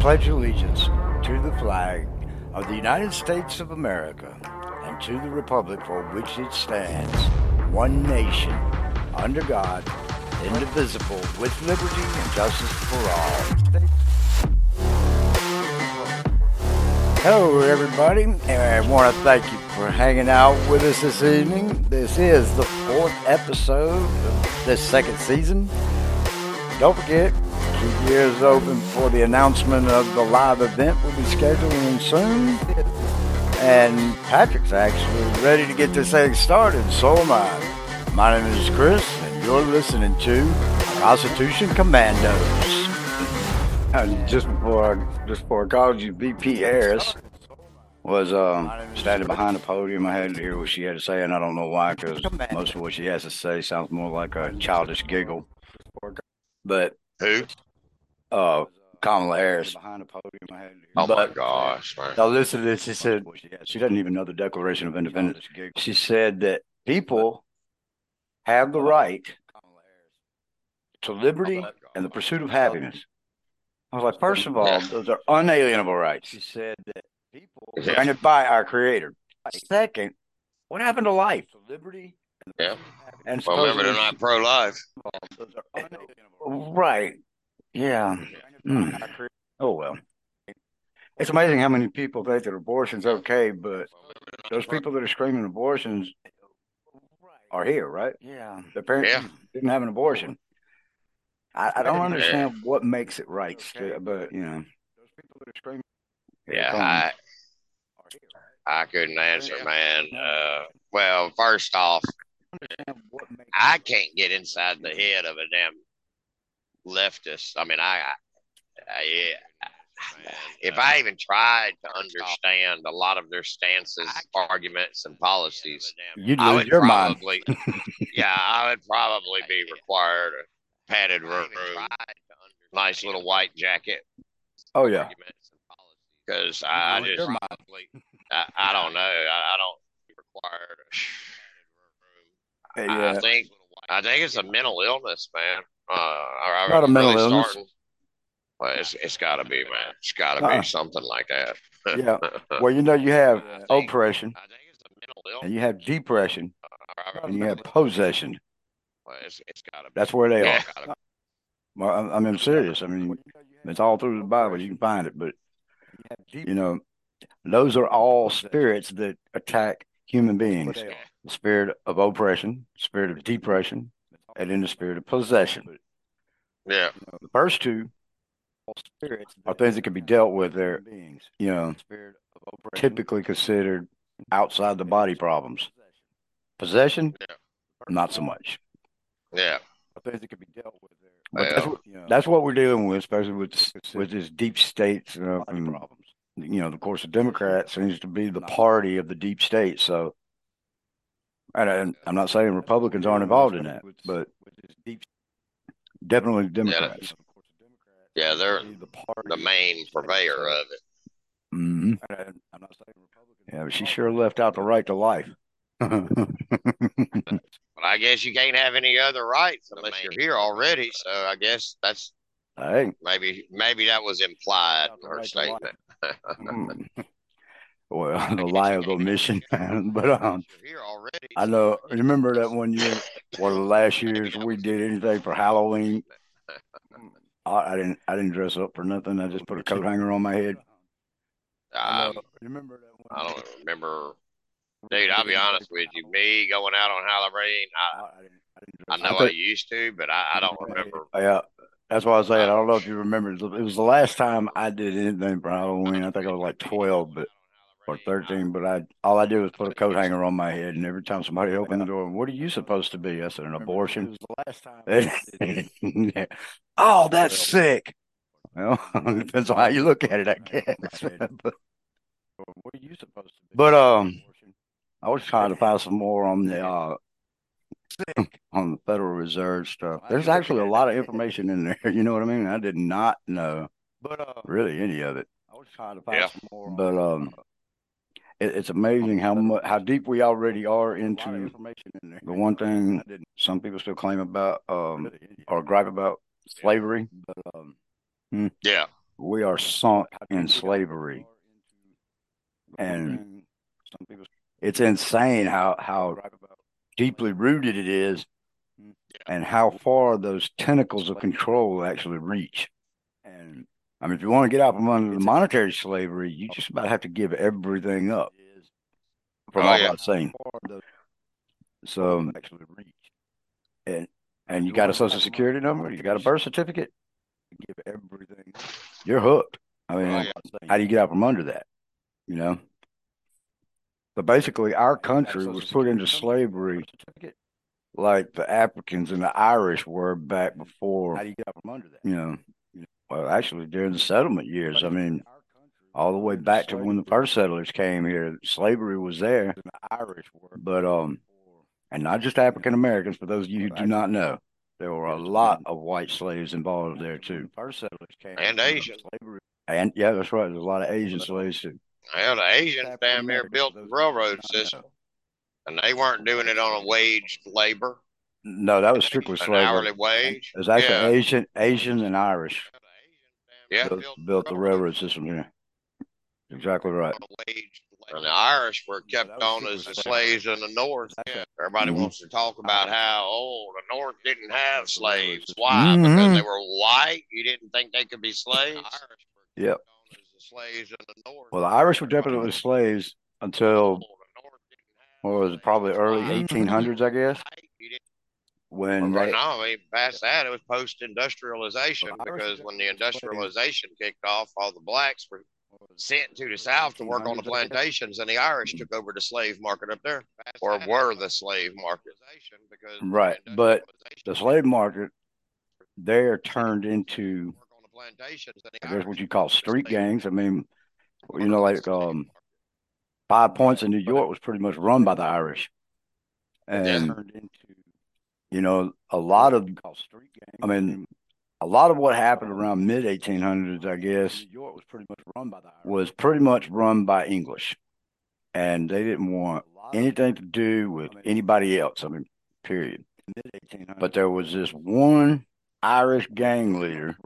pledge allegiance to the flag of the United States of America and to the republic for which it stands, one nation, under God, indivisible, with liberty and justice for all. Hello, everybody, and I want to thank you for hanging out with us this evening. This is the fourth episode of this second season. Don't forget, keep your ears open for the announcement of the live event we'll be scheduling soon. And Patrick's actually ready to get this thing started, so am I. My name is Chris, and you're listening to Constitution Commandos. And just before I, just before I called you, VP Harris was um, standing behind the podium. I had to hear what she had to say, and I don't know why, because most of what she has to say sounds more like a childish giggle. But Who? Uh, Kamala Harris. Behind the podium, I had oh my But- gosh, man. Now listen to this. She said she doesn't even know the Declaration of Independence. She said that people have the right to liberty and the pursuit of happiness. I was like, first of all, those are unalienable rights. She said that people Yeah. granted by our Creator. Second, what happened to life? Liberty Yeah. and Well, remember they're not pro-life. those are unalienable. Right. Yeah. Hmm. Oh well. It's amazing how many people think that abortion's okay, but those people that are screaming abortions are here, right? Yeah. Their parents Yeah. didn't have an abortion. I, I don't understand what makes it right, but you know. Those people that are screaming. Yeah, I, I couldn't answer, man. Uh, well, first off, I can't get inside the head of a damn leftist. I mean, I, I, I yeah, if I even tried to understand a lot of their stances, arguments, and policies, You'd lose would your mind. yeah, I would probably be required a padded room, nice little white jacket, Oh yeah. because I, I You'd just. I, I don't know, I, I don't required. I, I Yeah. think, I think it's a mental illness, man. Uh, I, I Not a mental really illness. starting- Well, it's, it's got to be, man. It's got to Uh-uh. be something like that. Yeah. Well, you know, you have I think- oppression I think it's a mental illness. and you have depression I- and you have possession. Well, it's, it's got to be. That's where they Yeah. are. Well, I'm, I'm serious. I mean, it's all through the Bible. You can find it, but you know, those are all spirits that attack human beings. The spirit of oppression, spirit of depression, and in the spirit of possession. Yeah. The first two spirits are things that can be dealt with. They're beings, you know typically considered outside the body problems. Possession, Yeah. not so much. Yeah. Things that can be dealt with. But that's Well, what, that's what we're dealing with, especially with with this deep state uh, I mean, You know, of course, the Democrat seems to be the party of the deep state. So, and, and I'm not saying Republicans aren't involved in that, but definitely Democrats. Yeah, they're the the main purveyor of it. hmm Yeah, but she sure left out the right to life. But I guess you can't have any other rights unless you're here already. So I guess that's hey, maybe maybe that was implied in her Right statement. well, the lie of omission, but um. You're here already. I know. Remember that one year, one of the last years we did anything for Halloween. I, I didn't. I didn't dress up for nothing. I just put a coat hanger on my head. Um, remember that one I don't remember, dude. I'll be honest with you. Me going out on Halloween, I, I, didn't, I, didn't I know up. I used to, but I, I don't remember. Yeah, that's why I was saying. I don't know if you remember. It was the last time I did anything for Halloween. I think I was like twelve, but or thirteen. But I all I did was put a coat hanger on my head, and every time somebody opened the door, "What are you supposed to be?" I said, "An abortion." It was the last time. oh, that's sick. Well, depends on how you look at it, I guess. but, what are you supposed to be? But um, I was trying to find some more on the uh on the Federal Reserve stuff. There's actually a lot of information in there. You know what I mean? I did not know, but uh, really any of it. I was trying to find Yeah. some more, but um, it, it's amazing how much how deep we already are into the one thing some people still claim about um or gripe about slavery. But um, Yeah, we are sunk in slavery. And some people. it's insane how, how deeply rooted it is and how far those tentacles of control actually reach. And I mean, if you want to get out from under the monetary slavery, you oh. just about have to give everything up. From Oh, all yeah. I've seen. So, actually reach. and and you got a social security number, you got a birth certificate, give everything. You're hooked. I mean, Oh, yeah. how do you get out from under that? You know. So basically, our country was put into slavery like the Africans and the Irish were back before. How do you get out from under that? You know, well, actually during the settlement years. I mean, all the way back to when the first settlers came here, slavery was there. The Irish were, but um, and not just African Americans. For those of you who do not know, there were a lot of white slaves involved there too. First settlers came And Asian. slavery, and yeah, that's right. There's a lot of Asian slaves too. Well, the Asians down there built the railroad system, and they weren't doing it on a wage labor, No, that was strictly an slavery. hourly wage. It was actually Yeah. Asian, Asian and Irish Yeah, built, built the railroad system here. Exactly right. on a wage. And the Irish were kept on as the slaves in the North. Everybody Mhm. wants to talk about how, oh, the North didn't have slaves. Why? Because Mhm. they were white. You didn't think they could be slaves. Yep. Slaves in the North. Well, the Irish were definitely slaves until what was it, probably early 1800s, I guess, when Well, they, no, I mean, past that, it was post industrialization because when the industrialization kicked off, all the blacks were sent to the South to work on the 1800s, I guess. plantations, and the Irish took over the slave market up there, or were the slave market. Right, but the slave market there turned into guess what you call street gangs. I mean, you know, like um, Five Points in New York was pretty much run by the Irish, and you know, a lot of street, I mean, a lot of what happened around mid 1800s, I guess, was pretty much run by the was pretty much run by English, and they didn't want anything to do with anybody else. I mean, period. But there was this one Irish gang leader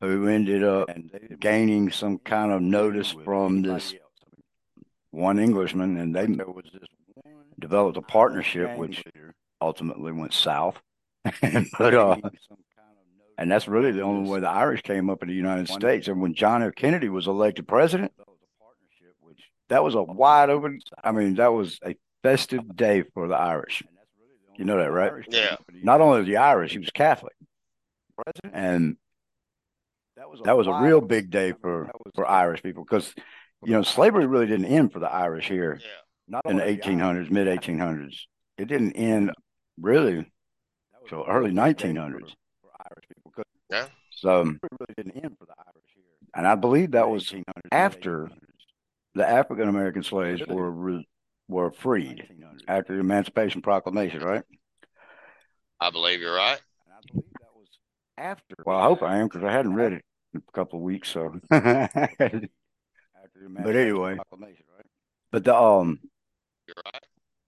who ended up gaining some kind of notice from this one Englishman, and they developed a partnership, which ultimately went south. but uh, and that's really the only way the Irish came up in the United States. And when John F. Kennedy was elected president, that was a wide open. I mean, that was a festive day for the Irish. You know that, right? Yeah. Not only the Irish, he was Catholic, and that was a real big day for for Irish people because you know slavery really didn't end for the Irish here Yeah. in the 1800s, mid 1800s. It didn't end really So early 1900s. For, Irish people. Yeah. So, really didn't end for the Irish here. and I believe that was after the African American slaves were re- were freed after the Emancipation Proclamation, right? I believe you're right. And I believe that was after. Well, I hope I am because I hadn't read it in a couple of weeks. So, but anyway, but the um, You're right.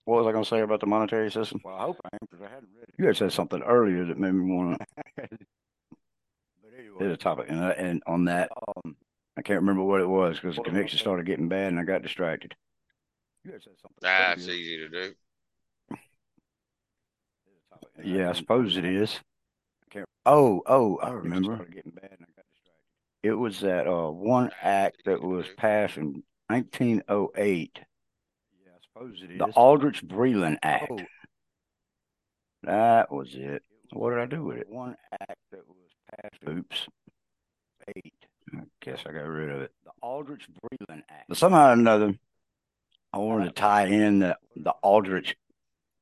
What was I going to say about the monetary system? Well, I hope I am because I hadn't read it. You had said something earlier that made me want to. Hit a topic, and I, and on that, um, I can't remember what it was because the connection started getting bad and I got distracted. You had said something. That's easy to do. Yeah, I suppose it is. Oh, oh, I remember. It was that uh, one act that was passed in 1908, the Aldrich Vreeland Act. Oh. That was it. What did I do with it? One act that was passed. Oops. Eight. I guess I got rid of it. The Aldrich Vreeland Act. But somehow or another, I wanted to tie in the, the Aldrich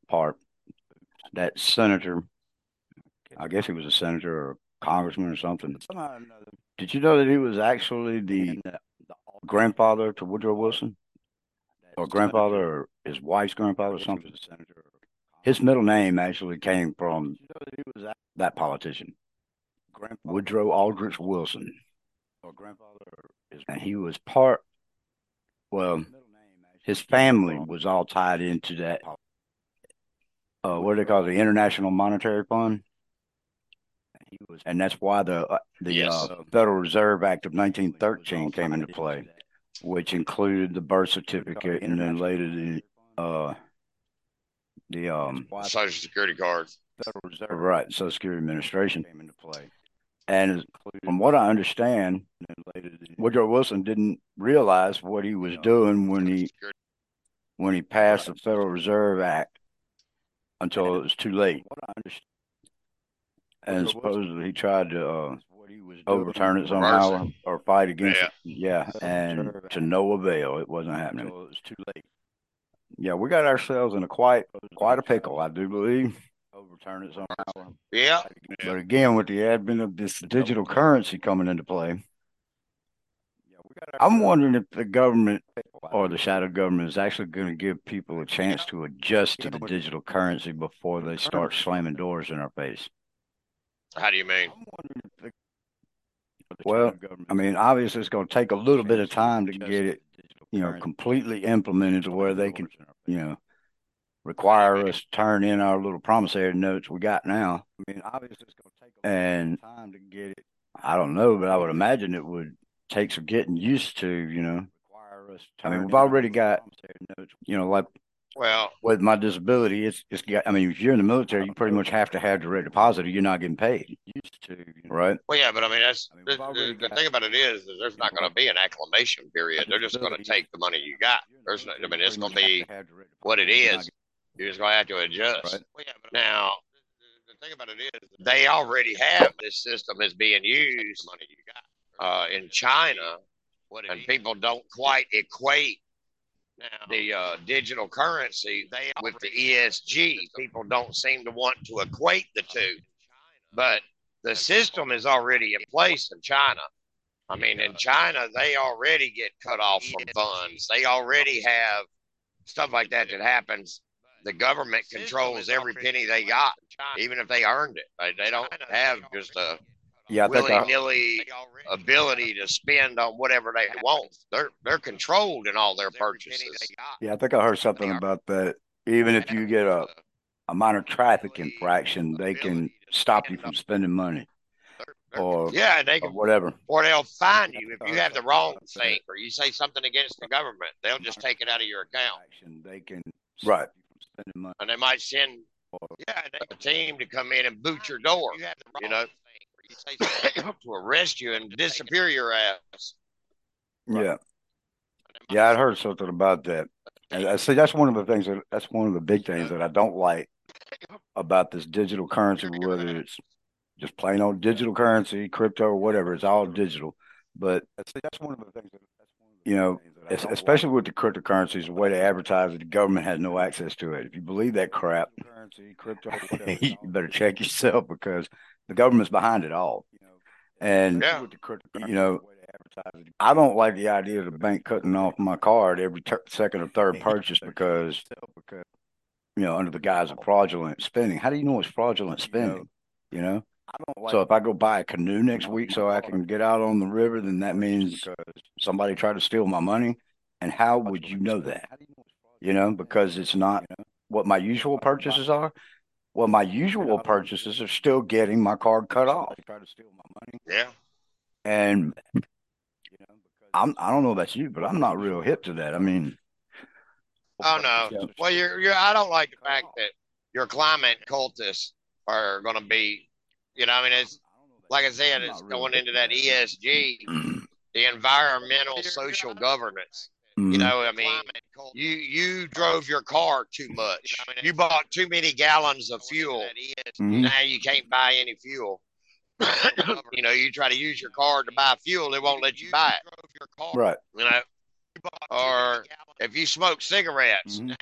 part. That senator, I guess he was a senator or a congressman or something. Somehow or another. Did you know that he was actually the grandfather to Woodrow Wilson? Or grandfather or his wife's grandfather or something? His middle name actually came from that politician, Woodrow Aldrich Wilson. Or grandfather and he was part, well, his family was all tied into that. Uh, what do they call it? The International Monetary Fund. and that's why the uh, the Yes. uh, Federal Reserve Act of 1913 came into play, which included the birth certificate and then later the uh, the um, Social Security cards. Federal Reserve, right, Social Security Administration came into play. And from what I understand, Woodrow Wilson didn't realize what he was doing when he when he passed the Federal Reserve Act until it was too late. And supposedly he tried to uh, overturn it somehow or, or fight against Yeah. it. Yeah, and to no avail. It wasn't happening. It was too late. Yeah, we got ourselves in a quite quite a pickle, I do believe. Overturn it somehow. Yeah. But again, with the advent of this digital currency coming into play, I'm wondering if the government or the shadow government is actually going to give people a chance to adjust to the digital currency before they start slamming doors in our face. How do you mean? Well, I mean, obviously, it's going to take a little bit of time to get it, you know, completely implemented to where they can, you know, require us to turn in our little promissory notes we got now. I mean, obviously, it's going to take and time to get it. I don't know, but I would imagine it would take some getting used to, you know. I mean, we've already got, you know, like Well, with my disability, it's it's got. I mean, if you're in the military, you pretty much have to have direct deposit, or you're not getting paid. Used to, right? well, yeah, but I mean, that's I mean, the, the, the thing about it is, is there's not going to be an acclimation period. They're just going to take the money you got. There's, no, I mean, it's going to be what it is. You're just going to have to adjust. Right. Well, yeah, but now, the, the thing about it is, they already have this system is being used uh, in China, and people don't quite equate the uh, digital currency with the ESG. People don't seem to want to equate the two, but the system is already in place in China. I mean, in China, they already get cut off from funds. They already have stuff like that that happens. The government controls every penny they got, even if they earned it. They, they don't have just a Yeah, willy nilly ability to spend on whatever they want. They're they're controlled in all their purchases. yeah, I think I heard something about that. Even if you get a a minor traffic infraction, they can stop you from spending money or Yeah, and they or can, whatever. or they'll fine you if you have the wrong thing or you say something against the government. They'll just take it out of your account, They can right spending money. and they might send yeah a team to come in and boot your door. You know, to arrest you and disappear your ass. Yeah, yeah, I'd heard something about that. And I see that's one of the things that that's one of the big things that I don't like about this digital currency, whether it's just plain old digital currency, crypto, or whatever. It's all digital. But I see that's one of the things that you know, especially with the cryptocurrencies, the way they advertise it, the government has no access to it. If you believe that crap, you better check yourself because the government's behind it all. You know, and Yeah. you know, I don't like the idea of the bank cutting off my card every ter- second or third purchase because, you know, under the guise of fraudulent spending. How do you know it's fraudulent spending? You know. So if I go buy a canoe next week so I can get out on the river, then that means somebody tried to steal my money. And how would you know that? You know, because it's not what my usual purchases are. Well, my usual purchases are still getting my card cut off. They try to steal my money. Yeah. And you know, I'm I don't know about you, but I'm not real hip to that. I mean, Oh no. Well, you're you're. I don't like the fact that your climate cultists are going to be. You know, I mean, it's like I said, it's going into that ESG, the environmental social governance. You mhm. know, I mean, you you drove your car too much. You bought too many gallons of fuel. Mhm. Now you can't buy any fuel. you know, you try to use your card to buy fuel, they won't let you buy it. right. You know, or if you smoke cigarettes, Mhm.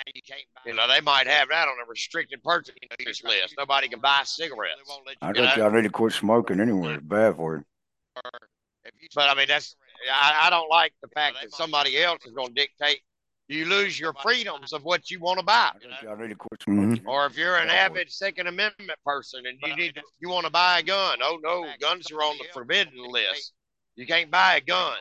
you know, they might have that on a restricted purchase list. Nobody can buy cigarettes. I You think know? y'all need to quit smoking anyway. It's bad for you. But I mean, that's I, I don't like the fact that somebody else is going to dictate. You lose your freedoms of what you want to buy. I think y'all need to quit smoking. Or if you're an avid Second Amendment person and you need to, you want to buy a gun, oh no, guns are on the forbidden list. You can't buy a gun,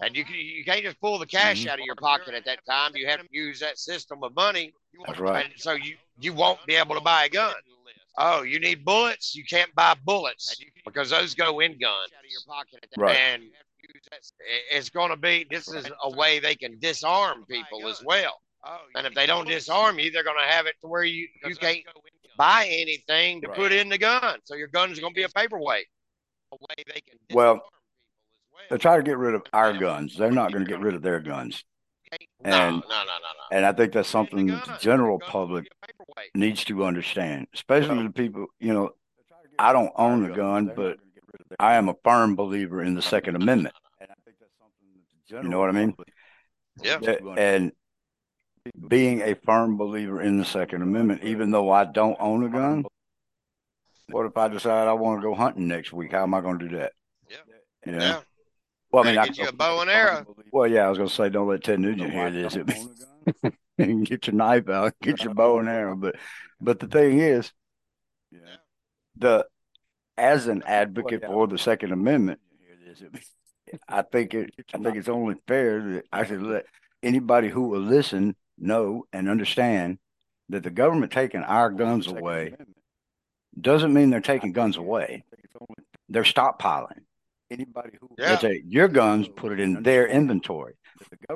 and you can- you can't just pull the cash Mhm. out of your pocket at that time. You have to use that system of money, That's right. and so you you won't be able to buy a gun. oh, you need bullets. You can't buy bullets because those go in guns. Right. And it's going to be this is a way they can disarm people as well. And if they don't disarm you, they're going to have it to where you you can't buy anything to Right. put in the gun. So your gun's going to be a paperweight. A way they can Well, They're trying to get rid of our guns. They're not going to get rid of their guns. no, and- no, no, no, no. And I think that's something that the general public needs to understand, especially the people, you know, I don't own a gun, but I am a firm believer in the Second Amendment. You know what I mean? Yeah. And being a firm believer in the Second Amendment, even though I don't own a gun, what if I decide I want to go hunting next week? How am I going to do that? Yeah. You know? Yeah. Well, I mean, Better I get you a bow and arrow. Well, yeah, I was going to say, don't let Ted Nugent hear this. and get your knife out, get your bow and arrow. But, but the thing is, yeah. the as an advocate for the Second Amendment, I think it, I think it's only fair that I should let anybody who will listen know and understand that the government taking our guns away doesn't mean they're taking guns away. They're stockpiling. Anybody who Yeah. they take your guns, put it in their inventory,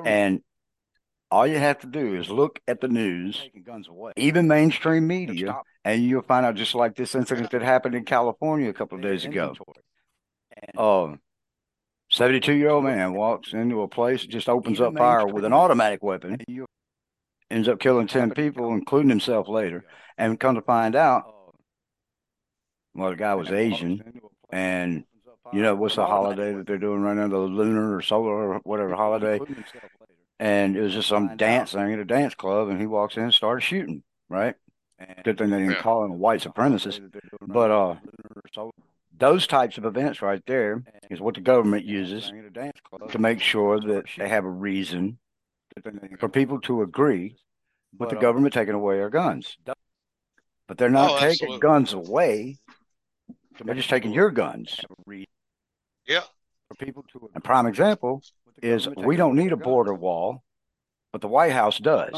and all you have to do is look at the news, even mainstream media, and you'll find out just like this incident that happened in California a couple of days ago. Um, 72 year old man walks into a place, just opens up fire with an automatic weapon, ends up killing 10 people, including himself later. And come to find out, well, the guy was Asian. And, you know, what's the holiday that they're doing right now? The lunar or solar or whatever holiday. And it was just some dance thing at a dance club. And he walks in and starts shooting, right? Good thing they didn't call him a white supremacist. But, uh, those types of events right there is what the government uses to make sure that they have a reason for people to agree with the government taking away our guns. But they're not Oh, taking absolutely. guns away. They're just taking your guns. Yeah. For people to A prime example is we don't need a border wall, but the White House does.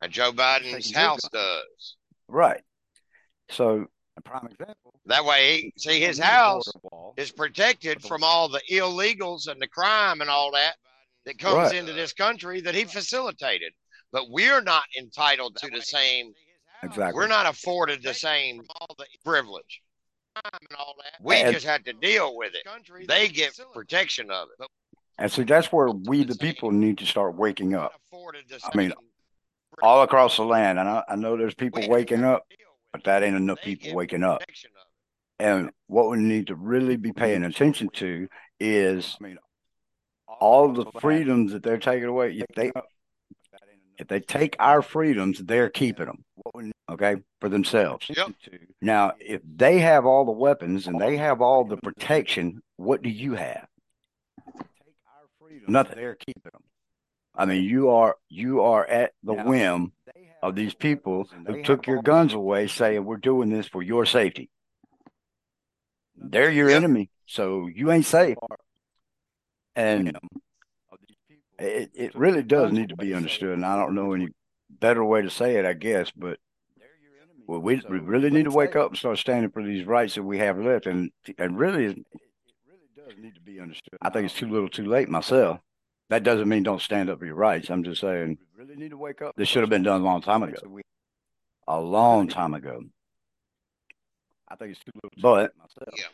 And Joe Biden's house does. Right. So a prime example. That way, he, see, his house is protected from all the illegals and the crime and all that that comes Right. into this country that he facilitated. But we're not entitled to the same. Exactly. We're not afforded the same privilege. We And- just have to deal with it. They get protection of it. And see, that's where we, the people, need to start waking up I mean, all across the land. And I, I know there's people waking up, to deal with but that ain't enough people waking up. protection of it. And what we need to really be paying attention to is all the freedoms that they're taking away. If they if they take our freedoms, they're keeping them. Okay, for themselves. Yep. Now, if they have all the weapons and they have all the protection, what do you have? Nothing. They're keeping them. I mean, you are you are at the whim of these people who took your guns away, saying we're doing this for your safety. They're your Yep. enemy, so you ain't safe. And it it really does need to be understood. And I don't know any better way to say it, I guess, but well, we, we really need to wake up and start standing for these rights that we have left. And and really, it really does need to be understood. I think it's too little, too late myself. That doesn't mean don't stand up for your rights. I'm just saying really need to wake up. This should have been done a long time ago. A long time ago. I think it's too little, but myself. Yeah.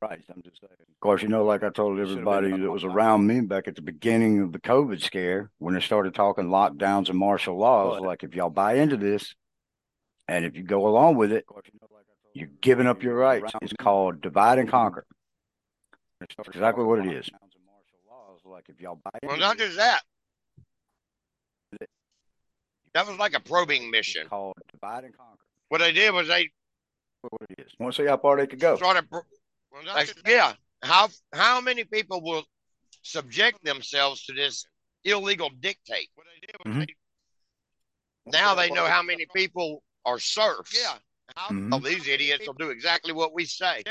Right. I'm just saying. Of course, you know, like I told everybody that was around me back at the beginning of the COVID scare, when they started talking lockdowns and martial laws, like if y'all buy into this, and if you go along with it, you're giving up your rights. It's called divide and conquer. That's exactly what it is. Like if y'all buy Well, not just that. That was like a probing mission. called divide and conquer. What they did was they What it is. Want to see how far they could go? started. pro- like, yeah, how how many people will subject themselves to this illegal dictate? Mhm. Now they know how many people are serfs. Yeah. Mhm. Oh, these idiots will do exactly what we say.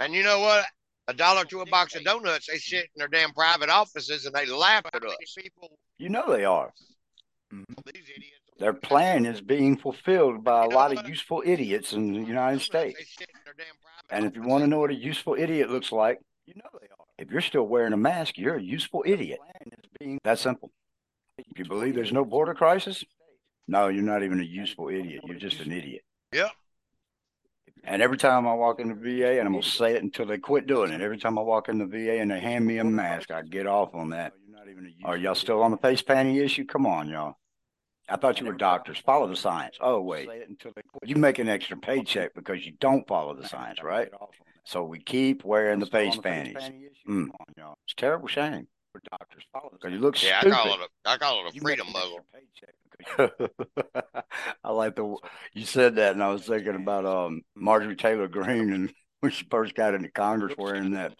And you know what? A dollar to a box of donuts, they sit in their damn private offices and they laugh at us. You know they are. Their plan is being fulfilled by a lot of useful idiots in the United States. And if you want to know what a useful idiot looks like, you know they are. If you're still wearing a mask, you're a useful idiot. That simple. If you believe there's no border crisis, no, you're not even a useful idiot. You're just an idiot. Yep. And every time I walk in the VA, and I'm gonna say it until they quit doing it. Every time I walk in the VA and they hand me a mask, I get off on that. Are y'all still on the face panty issue? Come on, y'all. I thought you were doctors. Follow the science. Oh wait, you make an extra paycheck because you don't follow the science, right? So we keep wearing the face panties. Mm. It's a terrible shame for doctors. Because you look yeah, stupid. I call it a, I call it a freedom muzzle. I like the you said that, and I was thinking about um Marjorie Taylor Greene and when she first got into Congress wearing that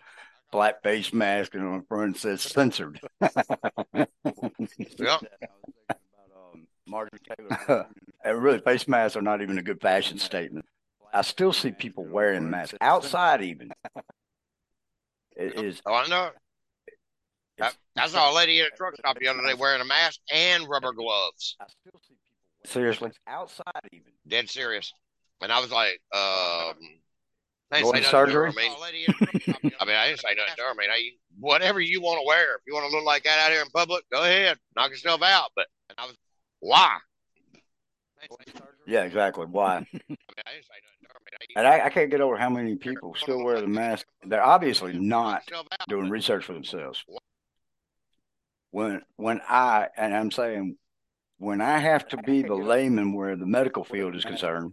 black face mask and on the front says censored. Yep. Marjorie Taylor. and really, face masks are not even a good fashion statement. I still see people wearing masks outside, even. It is. Oh, I know. I, I saw a lady at a truck stop the other day wearing a mask and rubber gloves. I still see people seriously outside, even. Dead serious. And I was like, um, I didn't Going say to nothing to her. surgery? I mean, I mean, I didn't say nothing to her. I mean, I, whatever you want to wear. If you want to look like that out here in public, go ahead, knock yourself out. But and I was, why? Yeah, exactly. Why? I mean, I didn't say nothing to her. I mean, And I, I can't get over how many people still wear the mask. They're obviously not doing research for themselves. When when I and I'm saying when I have to be the layman where the medical field is concerned,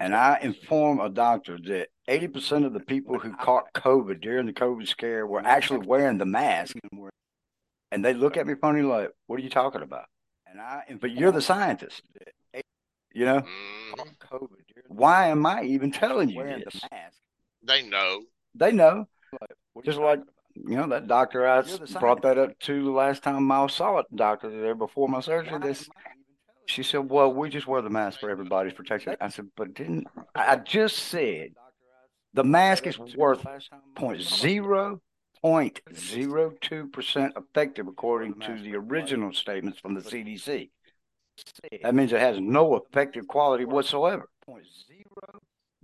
and I inform a doctor that 80% of the people who caught COVID during the COVID scare were actually wearing the mask, and they look at me funny like, "What are you talking about?" And I, but you're the scientist, you know. Mm, Why am I even telling you this? they know. They know. Just like you know that doctor I s- brought that up to the last time I saw it, doctor there before my surgery. This she said, "Well, we just wear the mask for everybody's protection." I said, "But didn't I I just said the mask is worth point zero point zero two percent effective according to the original statements from the CDC. That means it has no effective quality whatsoever.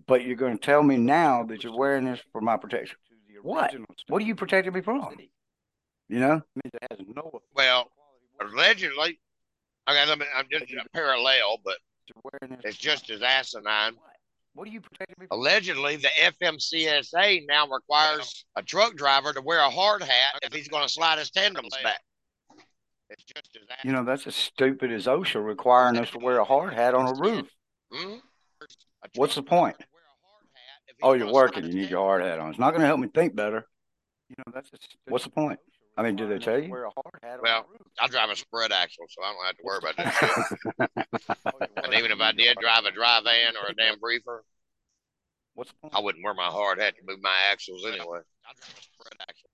But you're going to tell me now that you're wearing this for my protection. What? What are you protecting me from? You know? Well, allegedly, okay, let me, I'm just a parallel, but it's just as asinine. What are you protecting me from? Allegedly, the FMCSA now requires a truck driver to wear a hard hat if he's going to slide his tandems back. It's just as. You know, that's as stupid as OSHA requiring us to wear a hard hat on a roof. Mhm. A What's the point? to wear a hard hat if he's Oh, you're working. You need your hard hat on. It's not going to help me think better. You know, that's just, what's the point? I mean, do they tell you? Well, I drive a spread axle, so I don't have to worry about that. and even if I did drive a dry van or a damn reefer, What's the point? I wouldn't wear my hard hat to move my axles anyway. I drive a spread axle.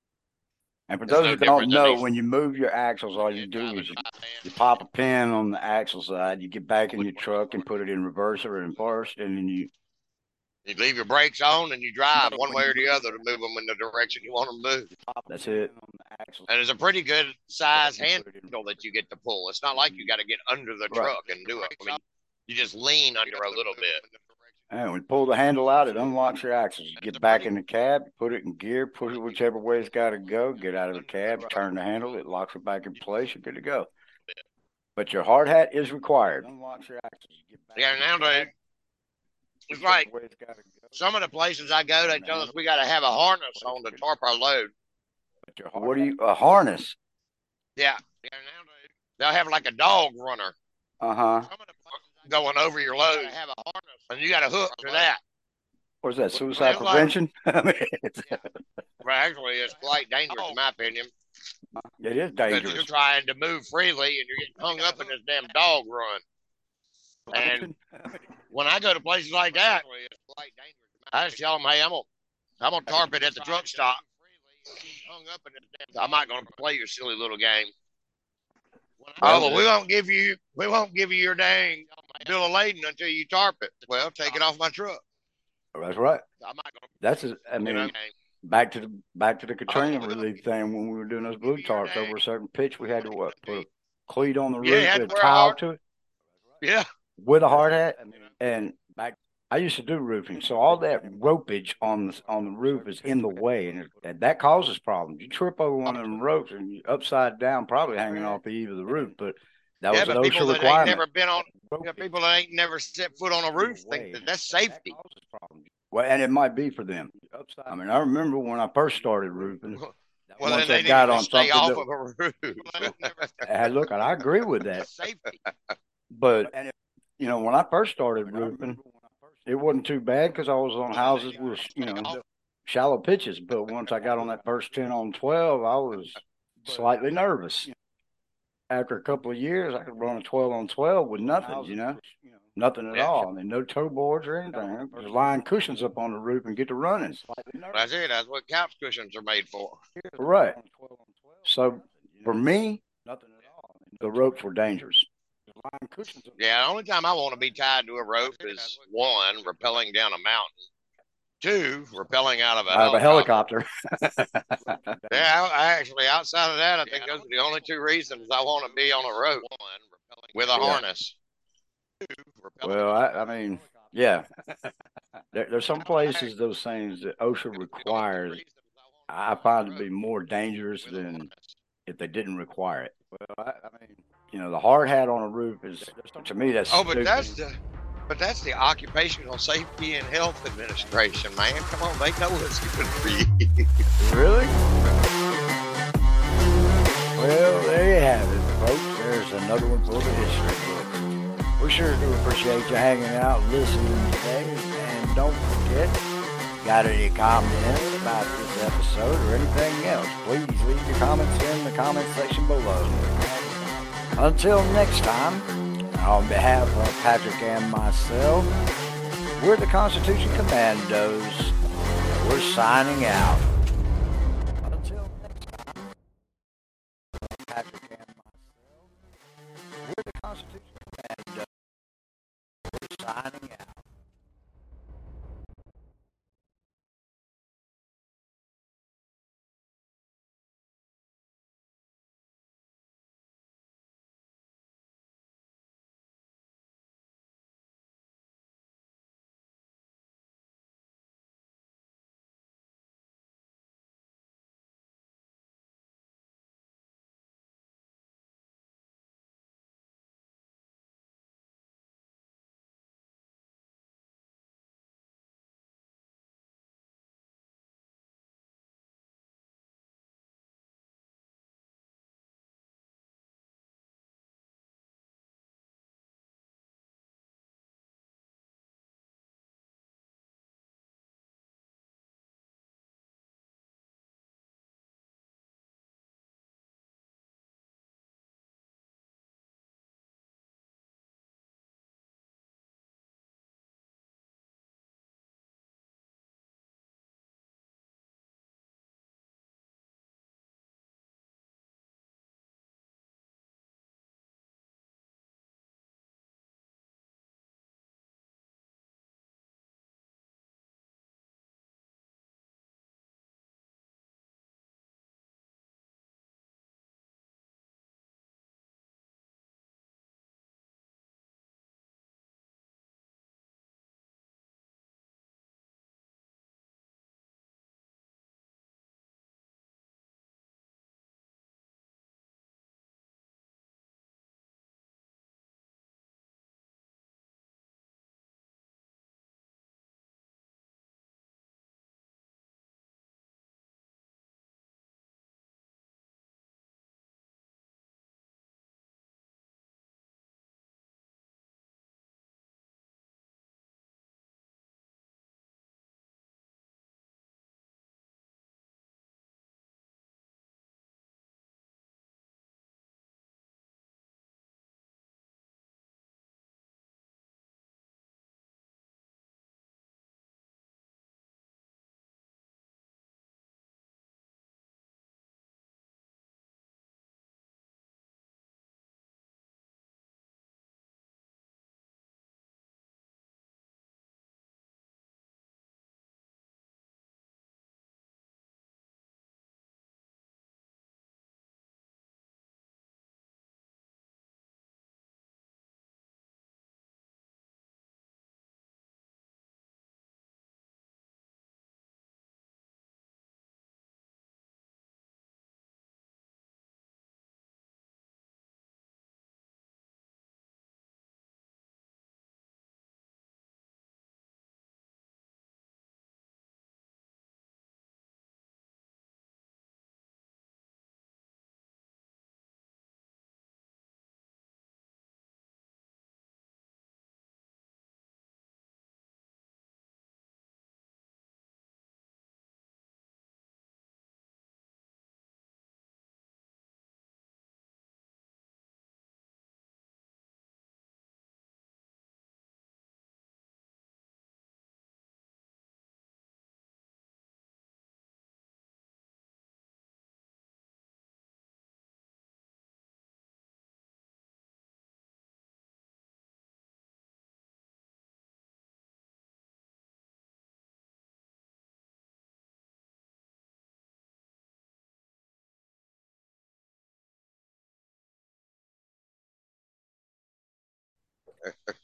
And for It's those no who don't know, when you move your axles, all you do is you, you pop a pin on the axle side, you get back in your truck and put it in reverse or in first, and then you You leave your brakes on and you drive one way or the other to move them in the direction you want them to move. that's it. And it's a pretty good size handle that you get to pull. It's not like you got to get under the Right. truck and do it. I mean, you just lean under a little bit. And when you pull the handle out, it unlocks your axles. You get back in the cab, put it in gear, push it whichever way it's got to go, get out of the cab, turn the handle, it locks it back in place, you're good to go. But your hard hat is required. Yeah, nowadays, it's like go. some of the places I go, they tell us we got to have a harness on to tarp our load. What do you, a harness? Yeah. yeah nowadays, they'll have like a dog runner Uh huh. going over your load. Have a harness, and you got a hook to that. What is that, suicide Well, like- prevention? I mean, it's, Well, actually, it's quite dangerous in my opinion. it is Because you're dangerous. trying to move freely and you're getting hung up in this damn dog run. And when I go to places like that, I just tell them, hey, I'm gonna, I'm gonna tarp it at the truck stop. I'm not gonna play your silly little game. Oh, well, we won't give you, we won't give you your dang bill of lading until you tarp it. Well, take it off my truck. Oh, that's right. I'm not gonna, That's, a, I you mean, know, back to the back to the Katrina relief thing when we were doing those blue tarps over a certain pitch, we had to what put a cleat on the roof you had with to a wear a tile hard- to it Yeah. With a hard hat. And back, I used to do roofing, so all that ropage on the on the roof is in the way, and, it, and that causes problems. You trip over one of them ropes, and you're upside down, probably hanging off the eave of the roof. But that yeah, was an OSHA that requirement. never been on, yeah, people that ain't never set foot on a roof think that that's safety. problems. Well, and it might be for them. I mean, I remember when I first started roofing. Well, once I they got on something off that- of a roof. Hey, look, and I agree with that. safety. But you know, when I first started roofing, it wasn't too bad because I was on houses with you know shallow pitches. But once I got on that first ten on twelve, I was slightly nervous. After a couple of years, I could run a twelve on twelve with nothing, you know, nothing at all. I mean, no toe boards or anything. Just line cushions up on the roof and get to running. That's it. That's what couch cushions are made for. Right. So for me, nothing at all. The ropes were dangerous. Yeah, the only time I want to be tied to a rope is one, rappelling down a mountain. Two, rappelling out of a Out of a helicopter. helicopter. Yeah, I, I actually, outside of that, I think those are the only two reasons I want to be on a rope with a Yeah. harness. Well, I, I mean, yeah. There, there's some places those things that OSHA requires. I find to be more dangerous than if they didn't require it. Well, I, I mean, you know, the hard hat on a roof is to me that's Oh, but stupid. that's the, but that's the Occupational Safety and Health Administration, man. Come on, they know what's good for you. Really? Well, there you have it, folks. There's another one for the history book. We sure do appreciate you hanging out, listening today. And don't forget, got any comments about this episode or anything else, please leave your comments in the comment section below. Until next time, on behalf of Patrick and myself, we're the Constitution Commandos. We're signing out. Until next time, Patrick and myself, we're the Constitution Commandos. We're signing out.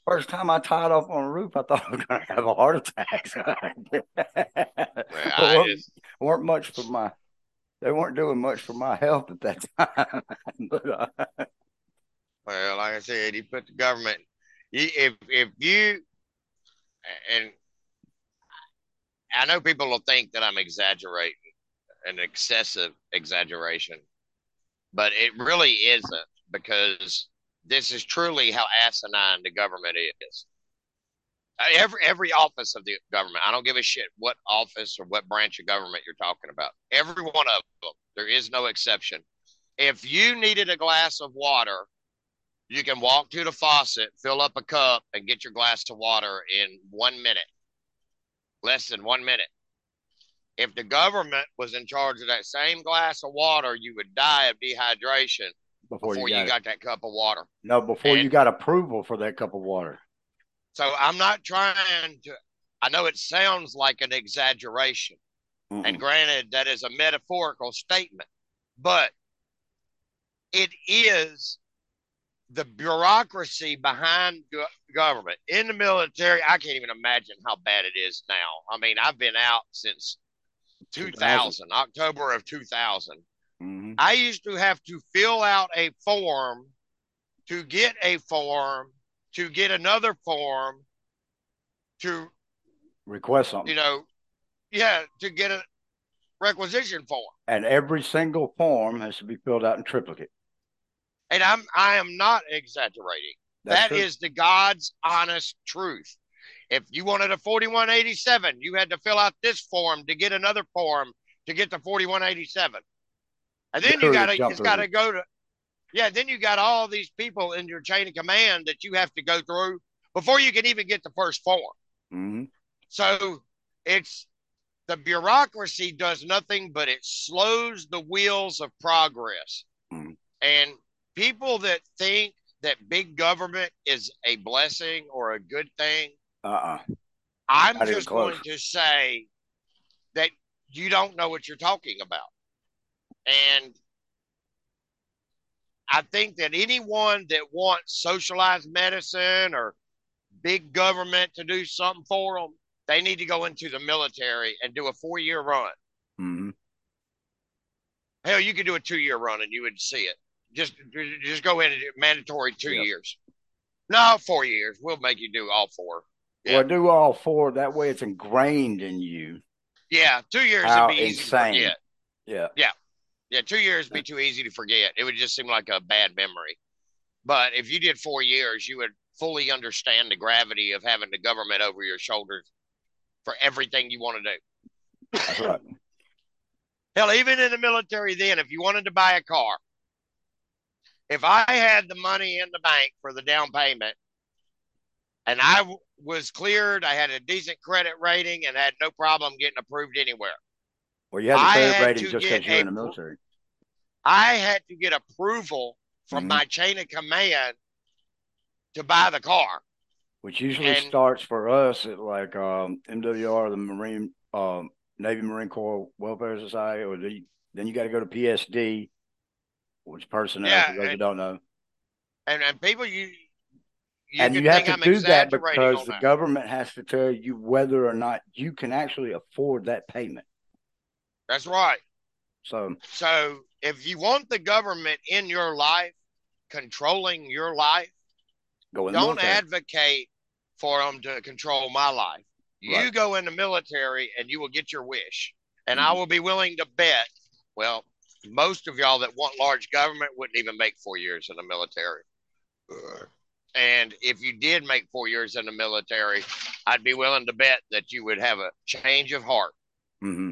First time I tied off on a roof, I thought I was going to have a heart attack. well, just... weren't much for my. They weren't doing much for my health at that time. but, uh... well, like I said, you put the government. If if you and I know people will think that I'm exaggerating, an excessive exaggeration, but it really isn't because this is truly how asinine the government is. Every every office of the government, I don't give a shit what office or what branch of government you're talking about. Every one of them, there is no exception. If you needed a glass of water, you can walk to the faucet, fill up a cup, and get your glass of water in one minute, less than one minute. If the government was in charge of that same glass of water, you would die of dehydration before, before you, got, you got, that cup of water. No, before and, you got approval for that cup of water. So I'm not trying to. I know it sounds like an exaggeration, mm and granted, that is a metaphorical statement, but it is the bureaucracy behind government in the military. I can't even imagine how bad it is now. I mean, I've been out since 2000, 2000. October of 2000. Mm-hmm. I used to have to fill out a form to get a form to get another form to request something. You know, yeah, to get a requisition form. And every single form has to be filled out in triplicate. And I'm I am not exaggerating. That's that is the God's honest truth. If you wanted a 4187, you had to fill out this form to get another form to get the 4187. And then you got to, it's got to go to, yeah, then you got all these people in your chain of command that you have to go through before you can even get the first form. Mm-hmm. So it's the bureaucracy does nothing but it slows the wheels of progress. Mm-hmm. And people that think that big government is a blessing or a good thing, uh-uh. I'm Not just going to say that you don't know what you're talking about. And I think that anyone that wants socialized medicine or big government to do something for them, they need to go into the military and do a four year run. Mm-hmm. Hell, you could do a two year run and you would see it. Just just go in and do mandatory two yep. years. No, four years. We'll make you do all four. Yeah. Well, do all four. That way, it's ingrained in you. Yeah, two years How would be insane. easy Yeah, yeah, yeah. Two years would be too easy to forget. It would just seem like a bad memory. But if you did four years, you would fully understand the gravity of having the government over your shoulders for everything you want to do. That's right. Hell, even in the military, then, if you wanted to buy a car, if I had the money in the bank for the down payment and I w- was cleared, I had a decent credit rating and had no problem getting approved anywhere. Well, you had the credit had rating just because you're in the military. I had to get approval from mm-hmm. my chain of command to buy the car. Which usually and, starts for us at like um, MWR, the Marine um, Navy Marine Corps Welfare Society, or the, then you got to go to PSD, which personnel, yeah, for those who don't know. And, and people, you, you and you have to I'm do that because the that. government has to tell you whether or not you can actually afford that payment. That's right. So, so if you want the government in your life, controlling your life, don't advocate for them to control my life. Right. You go in the military and you will get your wish. And mm-hmm. I will be willing to bet, well, most of y'all that want large government wouldn't even make four years in the military. And if you did make four years in the military, I'd be willing to bet that you would have a change of heart. Mm-hmm.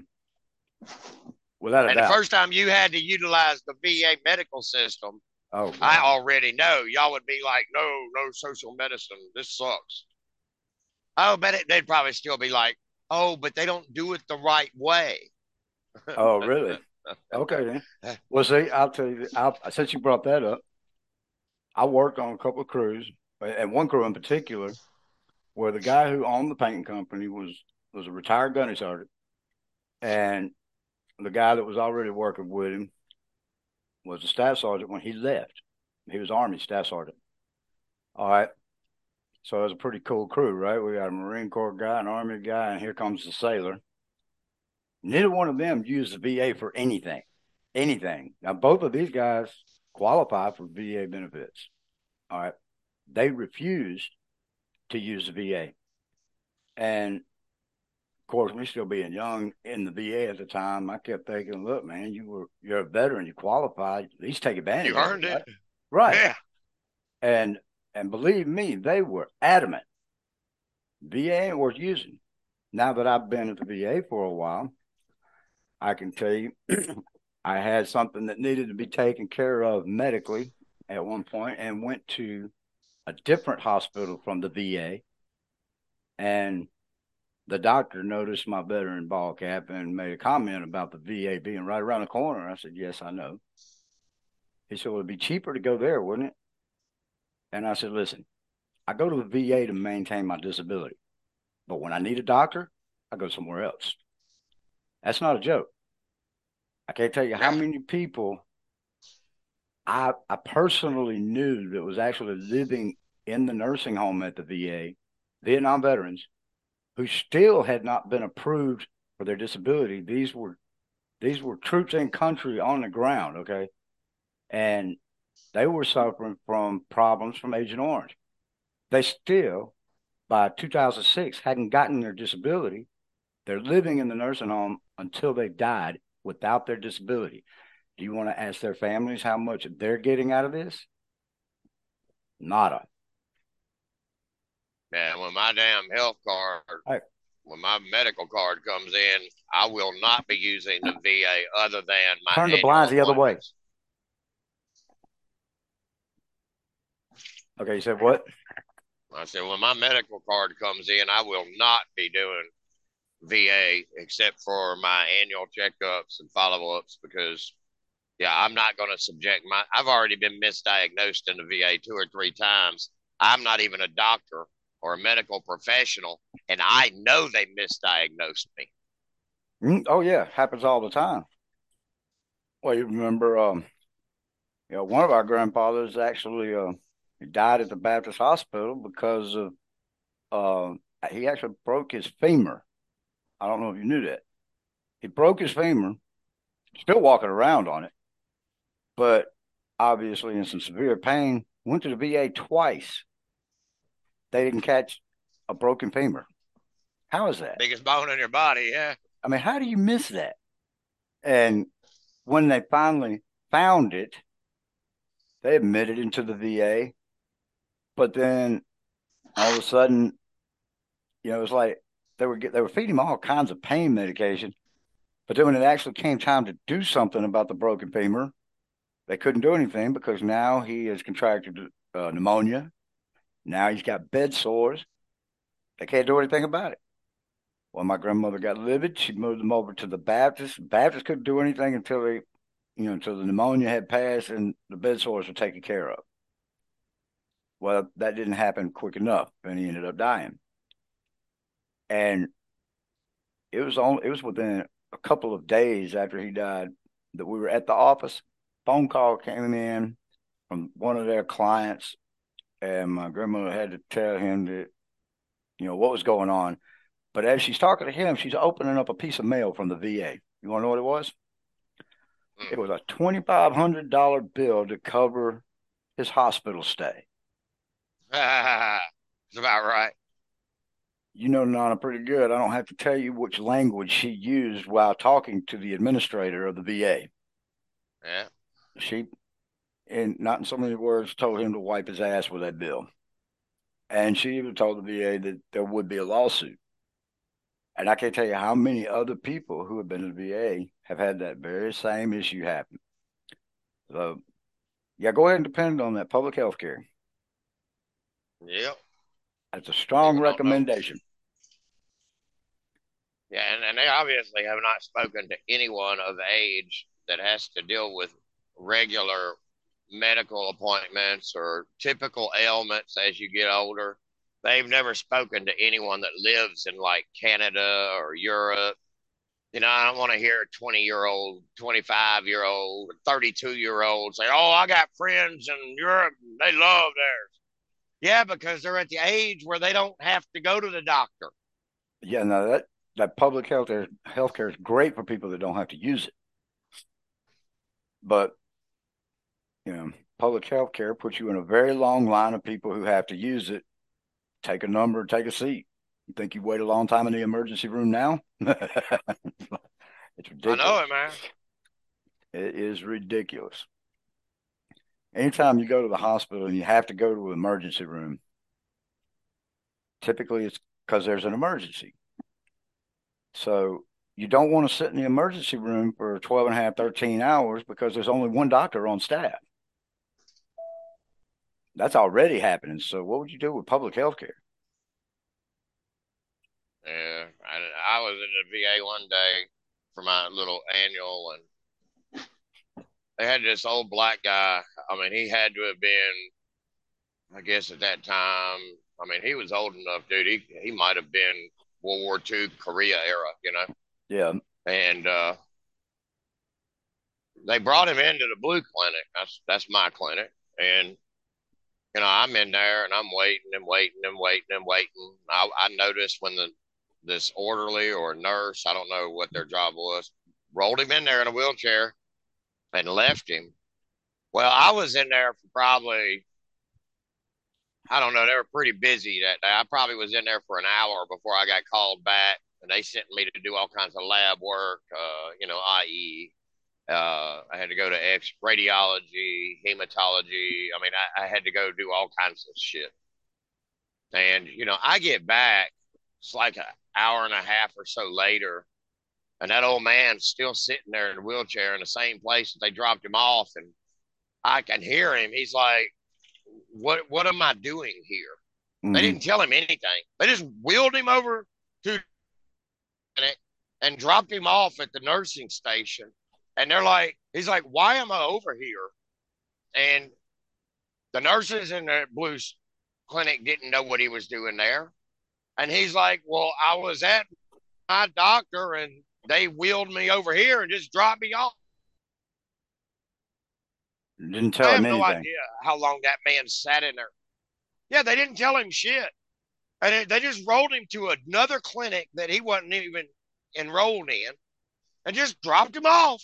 Without a and doubt. the first time you had to utilize the VA medical system, oh, I already know y'all would be like, no, no social medicine. This sucks. Oh, but it, they'd probably still be like, oh, but they don't do it the right way. oh, really? Okay, then. Well, see, I'll tell you, I'll, since you brought that up, I worked on a couple of crews, and one crew in particular, where the guy who owned the painting company was was a retired gunny sergeant, and the guy that was already working with him was a staff sergeant when he left. He was Army staff sergeant. All right. So it was a pretty cool crew, right? We got a Marine Corps guy, an Army guy, and here comes the sailor. Neither one of them used the VA for anything, anything. Now, both of these guys qualify for VA benefits. All right. They refused to use the VA. And course, me still being young in the VA at the time, I kept thinking, look, man, you were you're a veteran, you qualified, at least take advantage you earned it. Right? it. Right. Yeah. And and believe me, they were adamant. VA ain't worth using. Now that I've been at the VA for a while, I can tell you I had something that needed to be taken care of medically at one point and went to a different hospital from the VA. And the doctor noticed my veteran ball cap and made a comment about the VA being right around the corner. I said, Yes, I know. He said, Well, it'd be cheaper to go there, wouldn't it? And I said, Listen, I go to the VA to maintain my disability. But when I need a doctor, I go somewhere else. That's not a joke. I can't tell you how many people I I personally knew that was actually living in the nursing home at the VA, Vietnam veterans, who still had not been approved for their disability. These were these were troops in country on the ground, okay? And they were suffering from problems from Agent Orange. They still, by 2006, hadn't gotten their disability. They're living in the nursing home until they died without their disability. Do you want to ask their families how much they're getting out of this? Nada. Man, when my damn health card, right. when my medical card comes in, I will not be using the VA other than my turn the blinds the other way. Okay, you said what? I said when my medical card comes in, I will not be doing VA except for my annual checkups and follow ups because, yeah, I'm not going to subject my. I've already been misdiagnosed in the VA two or three times. I'm not even a doctor or a medical professional, and I know they misdiagnosed me. Mm, oh yeah, happens all the time. Well, you remember, um, you know, one of our grandfathers actually uh, died at the Baptist hospital because of uh, he actually broke his femur I don't know if you knew that. He broke his femur, still walking around on it, but obviously in some severe pain. Went to the VA twice. They didn't catch a broken femur. How is that? Biggest bone in your body, yeah. I mean, how do you miss that? And when they finally found it, they admitted into the VA. But then all of a sudden, you know, it was like they were they were feeding him all kinds of pain medication, but then when it actually came time to do something about the broken femur, they couldn't do anything because now he has contracted uh, pneumonia. Now he's got bed sores. They can't do anything about it. Well, my grandmother got livid. She moved them over to the Baptist. Baptist couldn't do anything until they, you know, until the pneumonia had passed and the bed sores were taken care of. Well, that didn't happen quick enough, and he ended up dying and it was on. It was within a couple of days after he died that we were at the office. Phone call came in from one of their clients, and my grandmother had to tell him that you know what was going on. But as she's talking to him, she's opening up a piece of mail from the VA. You want to know what it was? Hmm. It was a twenty five hundred dollar bill to cover his hospital stay. That's about right you know Nana pretty good. I don't have to tell you which language she used while talking to the administrator of the VA. Yeah. She, and not in so many words, told him to wipe his ass with that bill. And she even told the VA that there would be a lawsuit. And I can't tell you how many other people who have been to the VA have had that very same issue happen. So, yeah, go ahead and depend on that public health care. Yep. That's a strong recommendation. Yeah, and, and they obviously have not spoken to anyone of age that has to deal with regular medical appointments or typical ailments as you get older. They've never spoken to anyone that lives in like Canada or Europe. You know, I don't want to hear a 20 year old, 25 year old, 32 year old say, Oh, I got friends in Europe. They love theirs Yeah, because they're at the age where they don't have to go to the doctor. Yeah, no, that that public health healthcare is great for people that don't have to use it. But you know, public health care puts you in a very long line of people who have to use it. Take a number, take a seat. You think you wait a long time in the emergency room now? it's ridiculous. I know it, man. It is ridiculous. Anytime you go to the hospital and you have to go to an emergency room, typically it's because there's an emergency. So you don't want to sit in the emergency room for 12 and a half, 13 hours because there's only one doctor on staff. That's already happening. So what would you do with public health care? Yeah, I, I was in the VA one day for my little annual, and they had this old black guy. I mean, he had to have been, I guess, at that time. I mean, he was old enough, dude. He he might have been World War II, Korea era, you know. Yeah. And uh, they brought him into the blue clinic. That's that's my clinic, and you know, I'm in there and I'm waiting and waiting and waiting and waiting. I, I noticed when the this orderly or nurse, I don't know what their job was, rolled him in there in a wheelchair and left him. Well, I was in there for probably, I don't know, they were pretty busy that day. I probably was in there for an hour before I got called back, and they sent me to do all kinds of lab work, uh, you know, i.e., uh, I had to go to X radiology, hematology. I mean, I, I had to go do all kinds of shit. And, you know, I get back, it's like an hour and a half or so later, and that old man's still sitting there in a wheelchair in the same place that they dropped him off. And I can hear him. He's like, What what am I doing here? Mm-hmm. They didn't tell him anything. They just wheeled him over to and dropped him off at the nursing station and they're like, he's like, why am I over here? And the nurses in the blues clinic didn't know what he was doing there. And he's like, well, I was at my doctor and they wheeled me over here and just dropped me off. Didn't tell I have him no anything. idea how long that man sat in there. Yeah, they didn't tell him shit. And it, they just rolled him to another clinic that he wasn't even enrolled in and just dropped him off.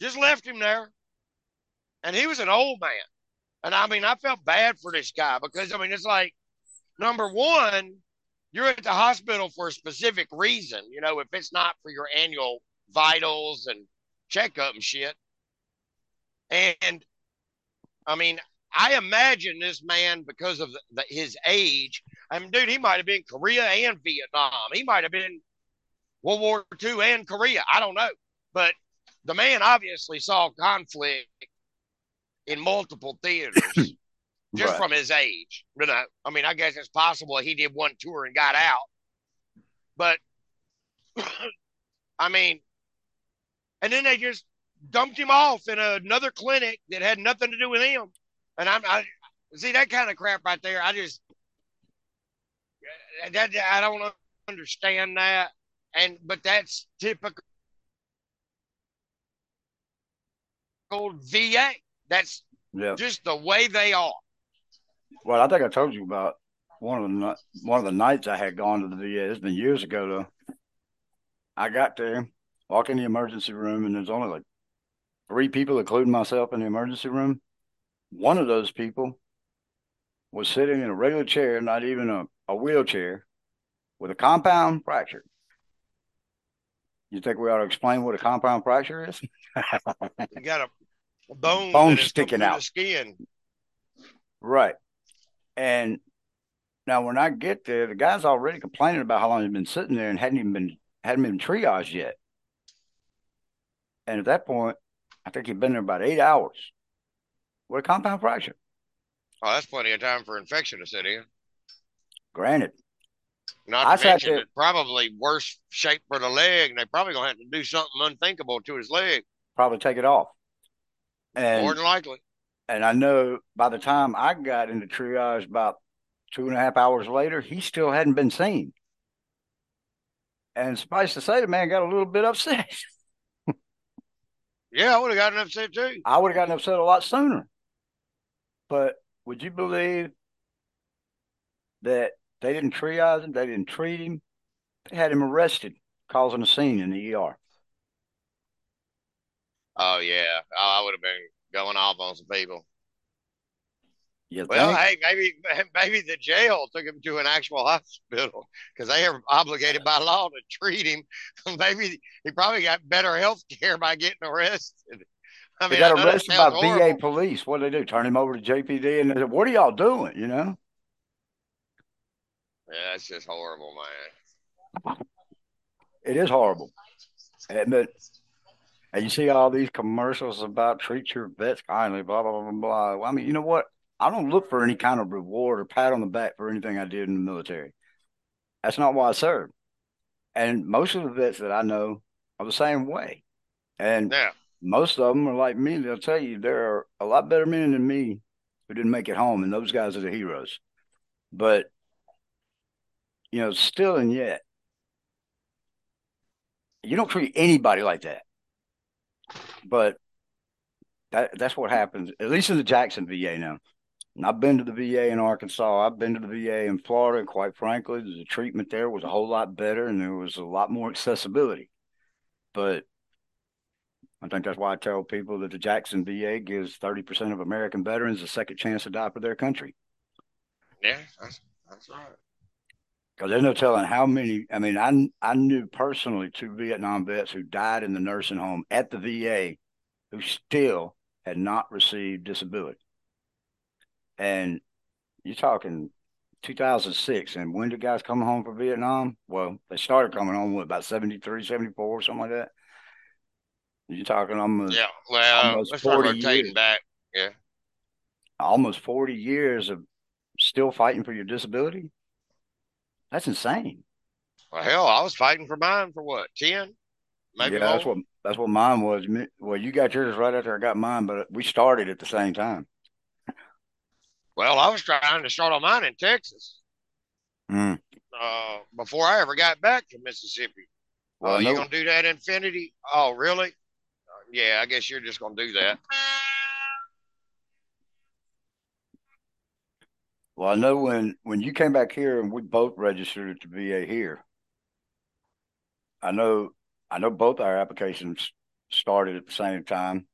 Just left him there. And he was an old man. And I mean, I felt bad for this guy because, I mean, it's like, number one, you're at the hospital for a specific reason. You know, if it's not for your annual vitals and checkup and shit. And I mean, I imagine this man, because of the, the, his age, I mean, dude, he might have been Korea and Vietnam. He might have been World War II and Korea. I don't know. But the man obviously saw conflict in multiple theaters just right. from his age. You know, uh, I mean, I guess it's possible he did one tour and got out, but I mean, and then they just dumped him off in another clinic that had nothing to do with him. And I'm, I see that kind of crap right there. I just, that I don't understand that. And but that's typical old VA. That's yeah. just the way they are. Well, I think I told you about one of the one of the nights I had gone to the VA. It's been years ago though. I got there, walk in the emergency room, and there's only like three people, including myself, in the emergency room. One of those people was sitting in a regular chair, not even a, a wheelchair, with a compound fracture. You think we ought to explain what a compound fracture is? you got a, bone, bone sticking out, skin. Right, and now when I get there, the guy's already complaining about how long he's been sitting there and hadn't even been hadn't been triaged yet. And at that point, I think he'd been there about eight hours with a compound fracture. Oh, that's plenty of time for infection to set in. Granted. Not I to mention it probably worse shape for the leg, they probably gonna have to do something unthinkable to his leg. Probably take it off. And, More than likely. And I know by the time I got into triage about two and a half hours later, he still hadn't been seen. And suffice to say, the man got a little bit upset. yeah, I would have gotten upset too. I would have gotten upset a lot sooner. But would you believe that they didn't triage him, they didn't treat him, they had him arrested, causing a scene in the ER. Oh yeah, oh, I would have been going off on some people. You Well, think? hey, maybe maybe the jail took him to an actual hospital because they are obligated by law to treat him. Maybe he probably got better health care by getting arrested. I mean, I got arrested by sounds VA police. What did they do? Turn him over to JPD and they said, What are y'all doing? You know? Yeah, that's just horrible, man. It is horrible. And, but, and you see all these commercials about treat your vets kindly, blah, blah, blah, blah, blah. Well, I mean, you know what? I don't look for any kind of reward or pat on the back for anything I did in the military. That's not why I served. And most of the vets that I know are the same way. And Yeah, most of them are like me. They'll tell you there are a lot better men than me who didn't make it home, and those guys are the heroes. But, you know, still and yet, you don't treat anybody like that. But that that's what happens, at least in the Jackson VA now. And I've been to the VA in Arkansas. I've been to the VA in Florida. And quite frankly, the treatment there was a whole lot better and there was a lot more accessibility. But I think that's why I tell people that the Jackson VA gives 30% of American veterans a second chance to die for their country. yeah, that's that's right. Because there's no telling how many. I mean, I I knew personally two Vietnam vets who died in the nursing home at the VA who still had not received disability. And you're talking 2006. And when did guys come home from Vietnam? Well, they started coming home, what, about 73, 74, something like that? You're talking almost, Yeah, well, almost let's start 40 rotating years. back. Yeah, almost 40 years of still fighting for your disability. That's insane. well, hell, I was fighting for mine for what, ten, maybe yeah, more. that's what that's what mine was. Well, you got yours right after I got mine, but we started at the same time. Well, I was trying to start on mine in Texas Mm. uh, before I ever got back to Mississippi. Well, I you gonna do that Infinity? Oh, really? Uh, yeah, I guess you're just gonna do that. Well, I know when when you came back here and we both registered at the VA here. I know I know both our applications started at the same time.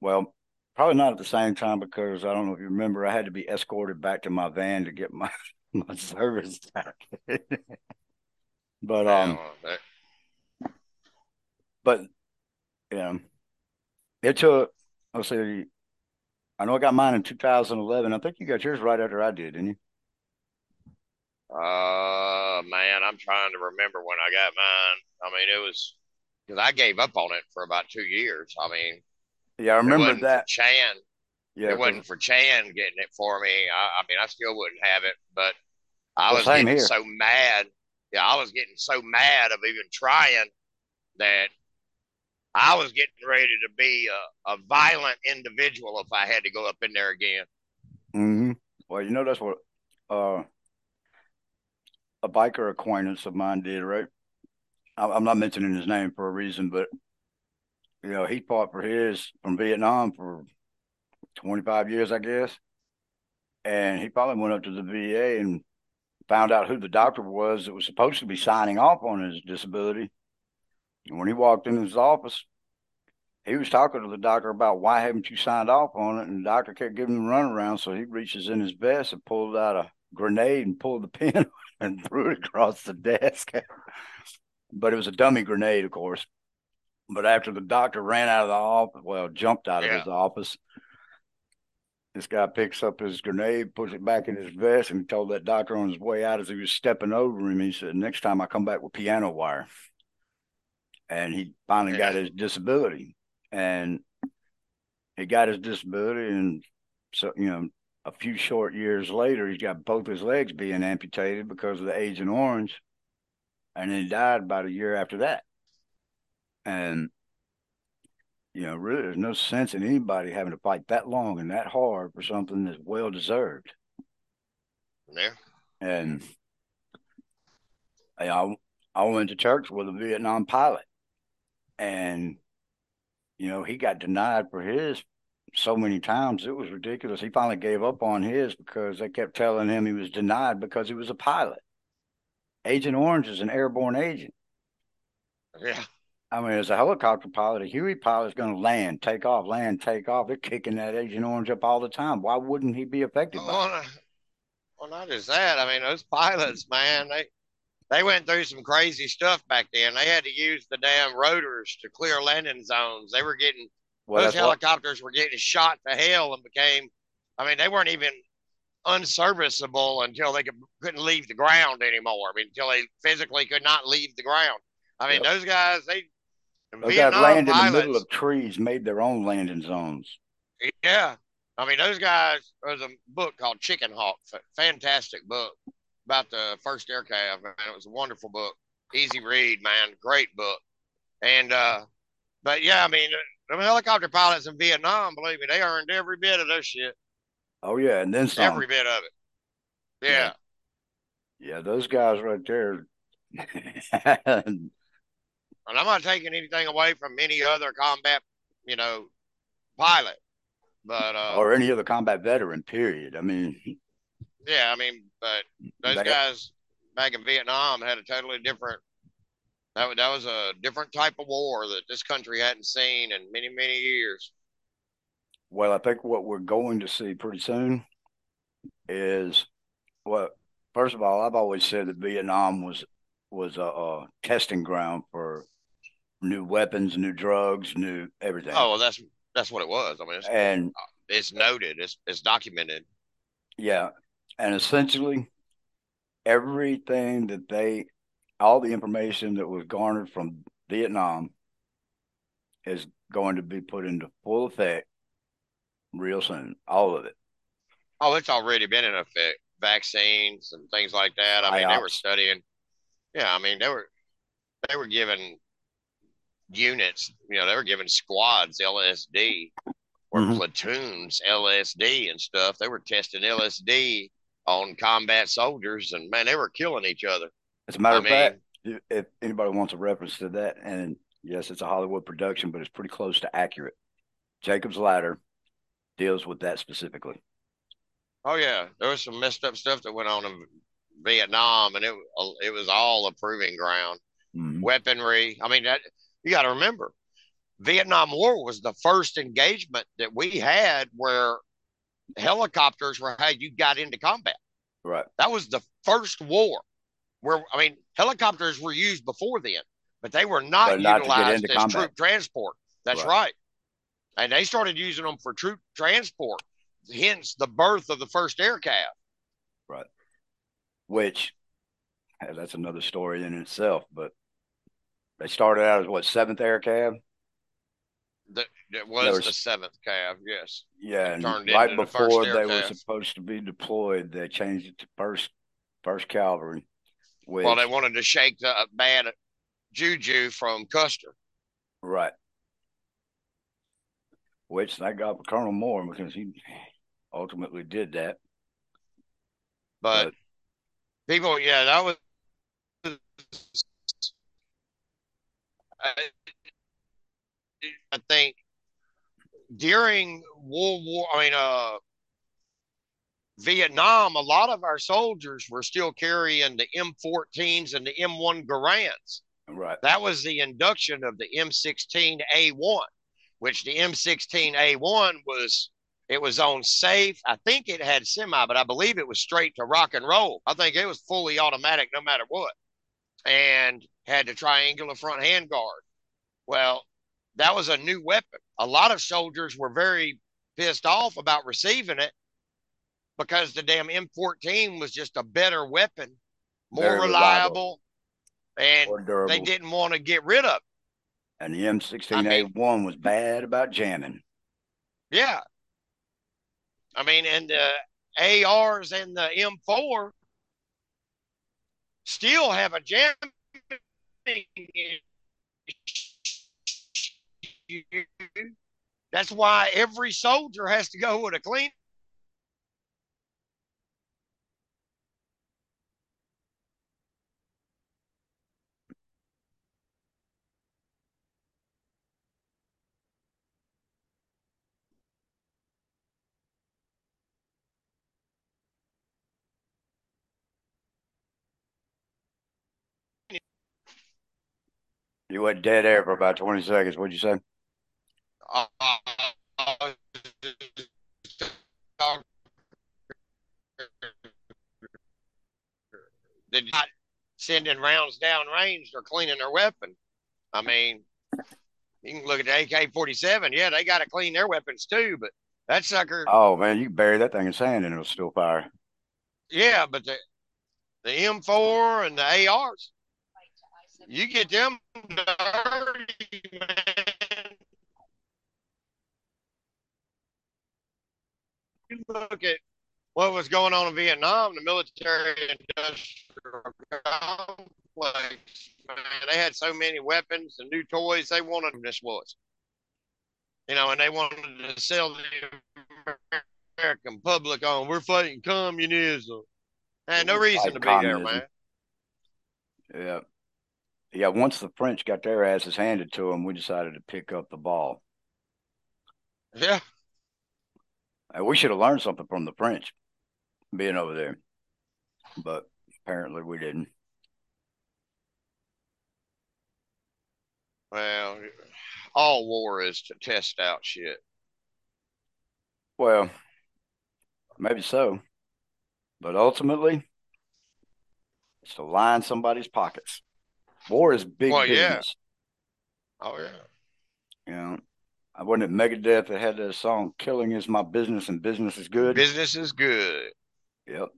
Well, probably not at the same time because I don't know if you remember, I had to be escorted back to my van to get my my service back. but um, but yeah, it took. Let's see. I know I got mine in 2011. I think you got yours right after I did, didn't you? uh, man, I'm trying to remember when I got mine. I mean, it was because I gave up on it for about two years. I mean, Yeah, I remember wasn't that. For Chan, Yeah, it wasn't for Chan getting it for me. I, I mean, I still wouldn't have it, but I Well, was getting here. so mad. Yeah, I was getting so mad of even trying that I was getting ready to be a, a violent individual if I had to go up in there again. hmm Well, you know that's what uh, a biker acquaintance of mine did, right? I- I'm not mentioning his name for a reason, but you know he fought for his from Vietnam for 25 years, I guess, and he probably went up to the VA and found out who the doctor was that was supposed to be signing off on his disability. And when he walked in his office, he was talking to the doctor about why haven't you signed off on it, and the doctor kept giving him a runaround. So he reaches in his vest and pulled out a grenade and pulled the pin and threw it across the desk. but it was a dummy grenade, of course. But after the doctor ran out of the office, well, jumped out of Yeah. his office, this guy picks up his grenade, puts it back in his vest, and told that doctor on his way out as he was stepping over him, he said, Next time I come back with piano wire. And he finally got his disability. And he got his disability, and so, you know, a few short years later, he's got both his legs being amputated because of the Agent Orange. And then he died about a year after that. And you know, really, there's no sense in anybody having to fight that long and that hard for something that's well deserved. Yeah. And I, I went to church with a Vietnam pilot, and you know, he got denied for his so many times it was ridiculous. He finally gave up on his because they kept telling him he was denied because he was a pilot. Agent Orange is an airborne agent. Yeah. I mean, as a helicopter pilot, a Huey pilot is going to land, take off, land, take off. They're kicking that Agent Orange up all the time. Why wouldn't he be affected by well, it? Well, not just that. I mean, those pilots, man, they they went through some crazy stuff back then. They had to use the damn rotors to clear landing zones. They were getting well, those helicopters what... were getting shot to hell and became. I mean, they weren't even unserviceable until they could, couldn't leave the ground anymore. I mean, until they physically could not leave the ground. I mean, yep. those guys, they those guys land in the middle of trees, made their own landing zones. Yeah, I mean, those guys. There's a book called Chickenhawk, fantastic book about the first air cav. Man, it was a wonderful book, easy read, man, great book. And uh, but yeah, I mean, the helicopter pilots in Vietnam, believe me, they earned every bit of their shit. Oh yeah, and then some. Every bit of it. Yeah. Yeah, those guys right there. and I'm not taking anything away from any other combat, you know, pilot, but uh, or any other combat veteran. Period. I mean. Yeah, I mean, but those guys back in Vietnam had a totally different. That, that was a different type of war that this country hadn't seen in many many years. Well, I think what we're going to see pretty soon is well, first of all, I've always said that Vietnam was was a, a testing ground for new weapons, new drugs, new everything. Oh, well, that's that's what it was. I mean, it's, and it's noted, it's it's documented. Yeah, and essentially everything that they, all the information that was garnered from Vietnam, is going to be put into full effect real soon. All of it. Oh, it's already been in effect. Vaccines and things like that. I mean, they were studying. Yeah, I mean, they were they were given units. You know, they were given squads LSD or mm-hmm. platoons LSD and stuff. They were testing LSD on combat soldiers, and man, they were killing each other. As a matter I of mean, fact, if anybody wants a reference to that, and yes, it's a Hollywood production, but it's pretty close to accurate. Jacob's Ladder deals with that specifically. Oh yeah, there was some messed up stuff that went on in Vietnam, and it it was all a proving ground. Mm-hmm. Weaponry. I mean, that you got to remember, Vietnam War was the first engagement that we had where helicopters were how you got into combat. Right. That was the first war where I mean helicopters were used before then, but they were not, not utilized as combat. troop transport. That's right. right. And they started using them for troop transport, hence the birth of the first air cav. Right. Which that's another story in itself, but they started out as what seventh air cav that, was, the seventh cav, yes. Yeah, and right before the they were supposed to be deployed, they changed it to first first cavalry. Which, well, they wanted to shake the bad juju from Custer. Right. Which I got with Colonel Moore because he ultimately did that. But, but people, yeah, that was. I think during World War, I mean, uh, Vietnam, a lot of our soldiers were still carrying the M14s and the M1 Garands. Right. That was the induction of the M16A1, which the M16A1 was it was on safe. I think it had semi, but I believe it was straight to rock and roll. I think it was fully automatic no matter what. And had the triangular front handguard. Well, that was a new weapon. A lot of soldiers were very pissed off about receiving it because the damn M14 was just a better weapon, more reliable, reliable, and they didn't want to get rid of it. And the M16A1 I mean, was bad about jamming. Yeah. I mean, and the ARs and the M4 still have a jamming you. That's why every soldier has to go with a clean. You went dead air for about 20 seconds. What'd you say? Uh, they're not sending rounds down range. They're cleaning their weapon. I mean, you can look at the AK 47. Yeah, they got to clean their weapons too, but that sucker. Oh, man, you can bury that thing in sand and it'll still fire. Yeah, but the, the M4 and the ARs, you get them dirty, man. You look at what was going on in Vietnam, the military industrial complex, man, they had so many weapons and new toys. They wanted this was, you know, and they wanted to sell the American public on we're fighting communism. Had no reason to be communism. there, man. Yeah. Yeah, once the French got their asses handed to them, we decided to pick up the ball. Yeah. And we should have learned something from the French being over there. But apparently we didn't. Well, all war is to test out shit. Well, maybe so. But ultimately, it's to line somebody's pockets. War is big well, business. Yeah. Oh yeah. You know, I wasn't at Megadeth that had that song "Killing is my business and business is good." Business is good. Yep,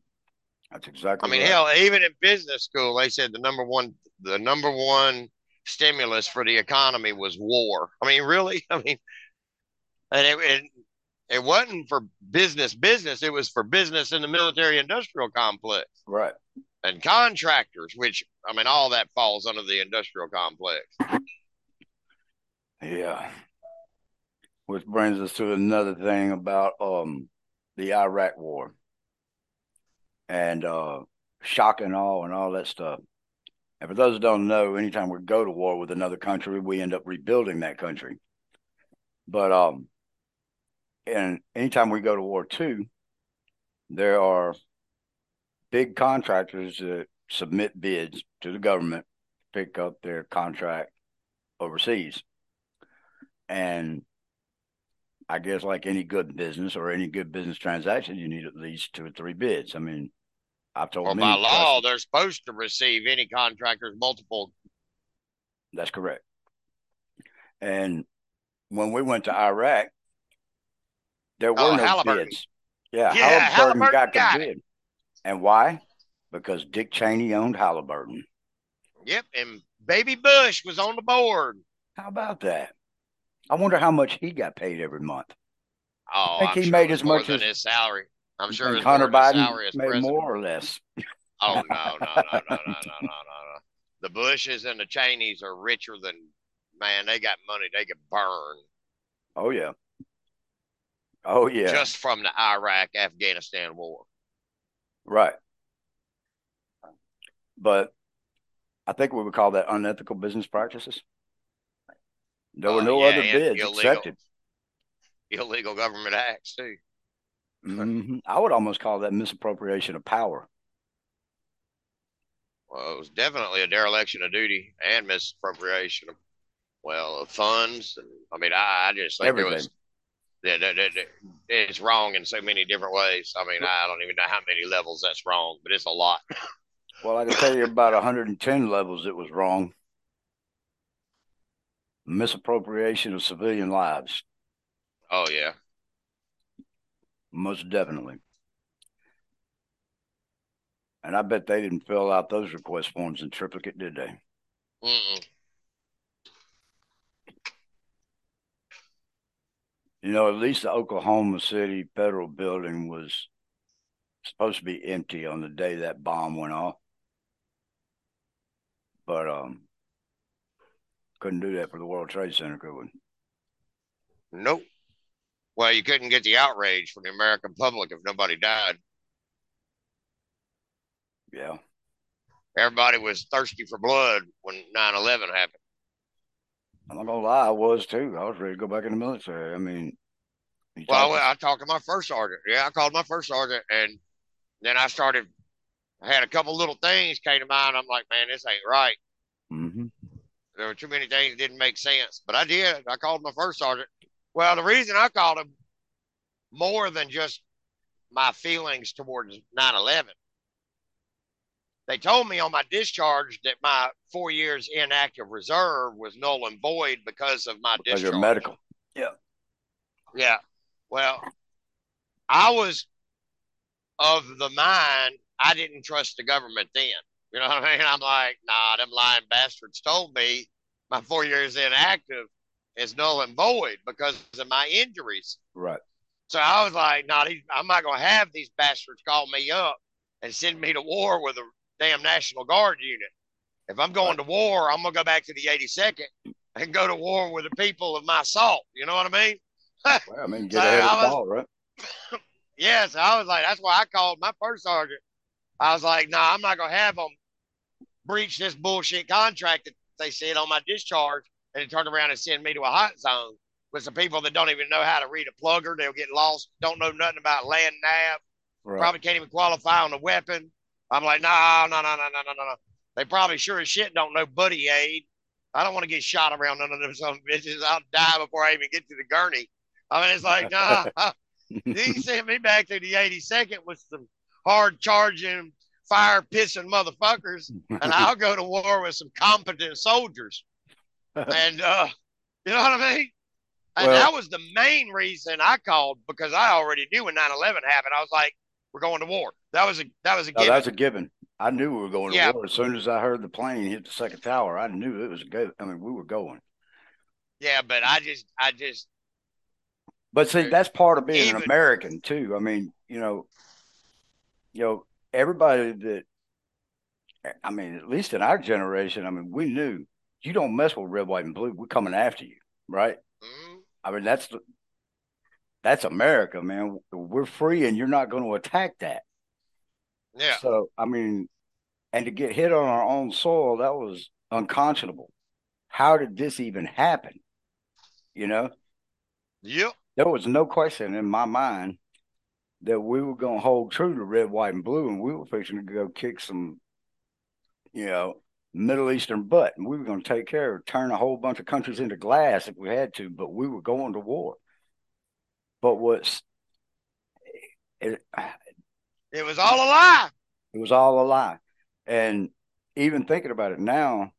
that's exactly. I mean, right. hell, even in business school, they said the number one, the number one stimulus for the economy was war. I mean, really? I mean, and it, it, it wasn't for business, business. It was for business in the military industrial complex. Right. And contractors, which, I mean, all that falls under the industrial complex. Yeah. Which brings us to another thing about um the Iraq war and uh shock and awe and all that stuff. And for those who don't know, anytime we go to war with another country, we end up rebuilding that country. But um, and anytime we go to war too, there are big contractors that submit bids to the government to pick up their contract overseas. And I guess like any good business or any good business transaction, you need at least two or three bids. I mean, I've told well, by law, they're supposed to receive any contractors multiple. That's correct. And when we went to Iraq, there were oh, no Halliburton. bids. Yeah, yeah Halliburton, Halliburton got the got bid. And why? Because Dick Cheney owned Halliburton. Yep, and Baby Bush was on the board. How about that? I wonder how much he got paid every month. Oh, I think I'm he sure made as much as his salary. I'm sure his Hunter Biden salary made president. more or less. oh no, no, no, no, no, no, no, no! The Bushes and the Cheneys are richer than man. They got money. They could burn. Oh yeah. Oh yeah. Just from the Iraq Afghanistan war. Right. But I think we would call that unethical business practices. There were uh, no yeah, other bids illegal, accepted. Illegal government acts too. Mm-hmm. I would almost call that misappropriation of power. Well, it was definitely a dereliction of duty and misappropriation of, well, of funds. And, I mean, I, I just think Everything. it was that, that, that, it's wrong in so many different ways. I mean, I don't even know how many levels that's wrong, but it's a lot. well, I can tell you about 110 levels it was wrong. Misappropriation of civilian lives. Oh yeah. Most definitely. And I bet they didn't fill out those request forms in triplicate, did they? Mm-mm. You know, at least the Oklahoma City federal building was supposed to be empty on the day that bomb went off. But um couldn't do that for the World Trade Center, could we? Nope. Well, you couldn't get the outrage from the American public if nobody died. Yeah. Everybody was thirsty for blood when 9 11 happened. I'm not gonna lie, I was too. I was ready to go back in the military. I mean, well, I, I talked to my first sergeant. Yeah, I called my first sergeant, and then I started. I had a couple little things came to mind. I'm like, man, this ain't right. There were too many things that didn't make sense. But I did. I called my first sergeant. Well, the reason I called him more than just my feelings towards 9 11, they told me on my discharge that my four years inactive reserve was null and void because of my Because discharge. you're medical. Yeah. Yeah. Well, I was of the mind I didn't trust the government then. You know what I mean? I'm like, nah, them lying bastards told me my four years inactive is null and void because of my injuries. Right. So I was like, nah, these, I'm not going to have these bastards call me up and send me to war with a damn National Guard unit. If I'm going to war, I'm going to go back to the 82nd and go to war with the people of my salt. You know what I mean? Well, I mean, get So ahead of the ball, right? Yes, I was like, that's why I called my first sergeant. I was like, nah, I'm not gonna have them breach this bullshit contract that they said on my discharge and then turned around and sent me to a hot zone with some people that don't even know how to read a plugger. They'll get lost, don't know nothing about land nav, right. probably can't even qualify on a weapon. I'm like, no, no, no, no, no, no, no. They probably sure as shit don't know buddy aid. I don't want to get shot around none of them some bitches. I'll die before I even get to the gurney. I mean, it's like, nah. he sent me back to the 82nd with some hard charging fire pissing motherfuckers, and I'll go to war with some competent soldiers. And uh, you know what I mean? And Well- that was the main reason I called because I already knew when 9-11 happened. I was like, we're going to war. That was a that was a No, given. that's a given. I knew we were going to Yeah. war as soon as I heard the plane hit the second tower. I knew it was a go. I mean, we were going. yeah, but I just I just But see, that's part of being an American too. I mean, you know, you know, everybody that, I mean, at least in our generation, I mean, we knew you don't mess with red, white, and blue. We're coming after you, right? mm, I mean, that's that's America, man. We're free, and you're not going to attack that. yeah. So, I mean, and to get hit on our own soil, that was unconscionable. How did this even happen? You know, Yep. there was no question in my mind that we were going to hold true to red, white, and blue, and we were fixing to go kick some, you know, Middle Eastern butt, and we were going to take care of turn a whole bunch of countries into glass if we had to, but we were going to war. But what's it, It was all a lie. it was all a lie. And even thinking about it now,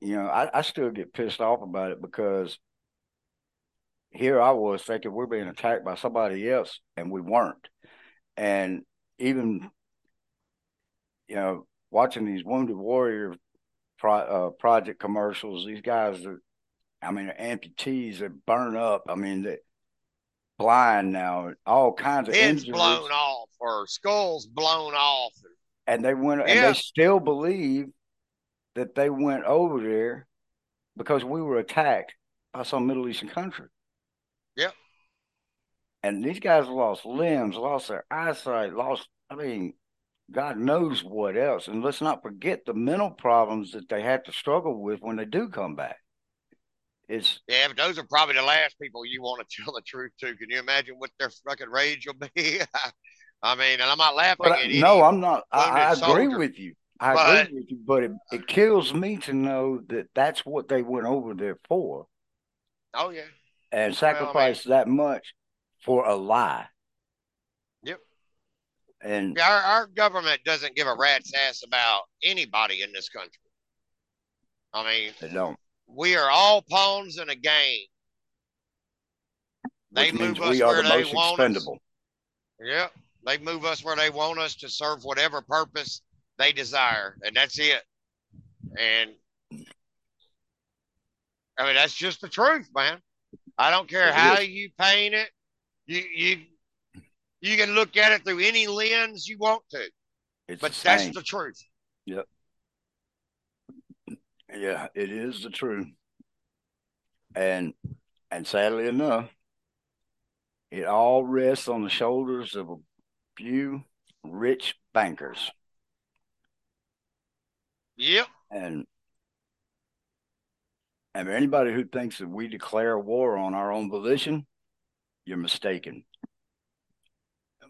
you know, I, I still get pissed off about it because here I was thinking we're being attacked by somebody else and we weren't. And even, you know, watching these Wounded Warrior pro, uh, project commercials, these guys are, I mean, amputees that burn up. I mean, they blind now, all kinds of Heads injuries blown off or skulls blown off. and they went and they still believe that they went over there because we were attacked by some Middle Eastern country. Yep. And these guys lost limbs, lost their eyesight, lost I mean, God knows what else. And let's not forget the mental problems that they have to struggle with when they do come back. It's Yeah, but those are probably the last people you want to tell the truth to. Can you imagine what their fucking rage will be? I mean, and I'm not laughing but at I- no, I'm not I, I agree with you. I But- agree with you, but it, it kills me to know that that's what they went over there for. Oh yeah, and I mean- sacrifice that much for a lie. Yep. And our, our government doesn't give a rat's ass about anybody in this country. I mean, they don't. we are all pawns in a game. They Which move us we are where the they most want us. expendable. Yep. They move us where they want us to serve whatever purpose they desire, and that's it. And I mean, that's just the truth, man. I don't care how you paint it. You you you can look at it through any lens you want to, It's but the that's the truth. Yep. Yeah, it is the truth. And and sadly enough, it all rests on the shoulders of a few rich bankers. Yep. And and anybody who thinks that we declare war on our own volition, you're mistaken.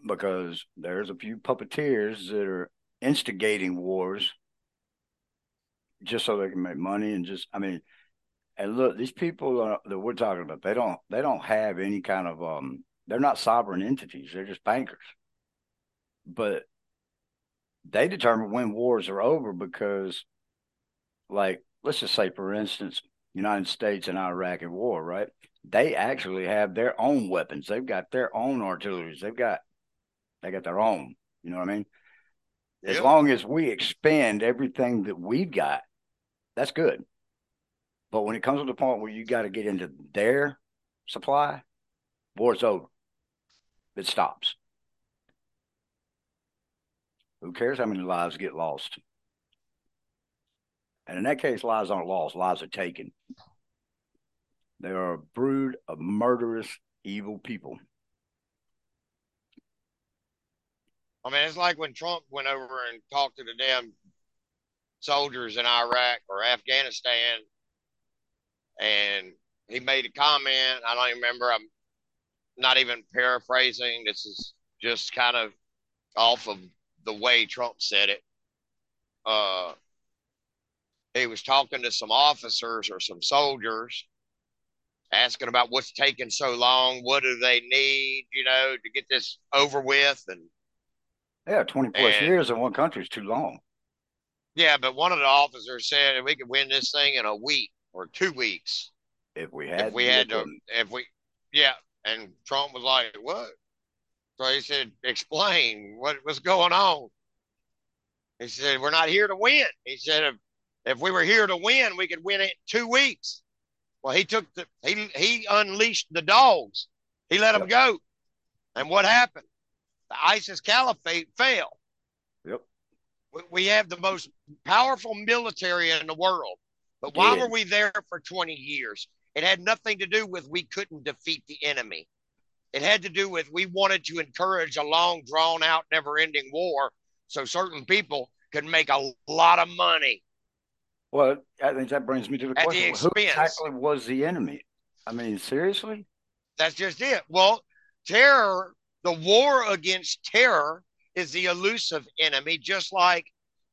Because there's a few puppeteers that are instigating wars just so they can make money and just I mean, and look, these people are, that we're talking about, they don't they don't have any kind of um, they're not sovereign entities. They're just bankers, but they determine when wars are over because, like, let's just say, for instance, United States and Iraq at war, right? They actually have their own weapons. They've got their own artillery. They've got they got their own. You know what I mean? Yep. As long as we expend everything that we've got, that's good. But when it comes to the point where you got to get into their supply, war's over. It stops. Who cares how many lives get lost? And in that case, lives aren't lost, lives are taken. They are a brood of murderous, evil people. I mean, it's like when Trump went over and talked to the damn soldiers in Iraq or Afghanistan, and he made a comment. I don't even remember. I'm not even paraphrasing. This is just kind of off of the way Trump said it. Uh, he was talking to some officers or some soldiers, asking about what's taking so long. What do they need, you know, to get this over with? And yeah, 20 plus and, years in one country is too long. Yeah, but one of the officers said we could win this thing in a week or two weeks. If we had, if we had to, if we, yeah. And Trump was like, "What?" So he said, "Explain what was going on." He said, "We're not here to win." He said, "If if we were here to win, we could win it in two weeks." Well, he took the he he unleashed the dogs. He let yep. them go, and what happened? the ISIS caliphate fell. Yep. We have the most powerful military in the world. But why were we there for 20 years? It had nothing to do with we couldn't defeat the enemy. It had to do with we wanted to encourage a long, drawn out, never ending war so certain people could make a lot of money. Well, I think that brings me to the At question the who exactly was the enemy? I mean, seriously? That's just it. Well, terror the war against terror is the elusive enemy, just like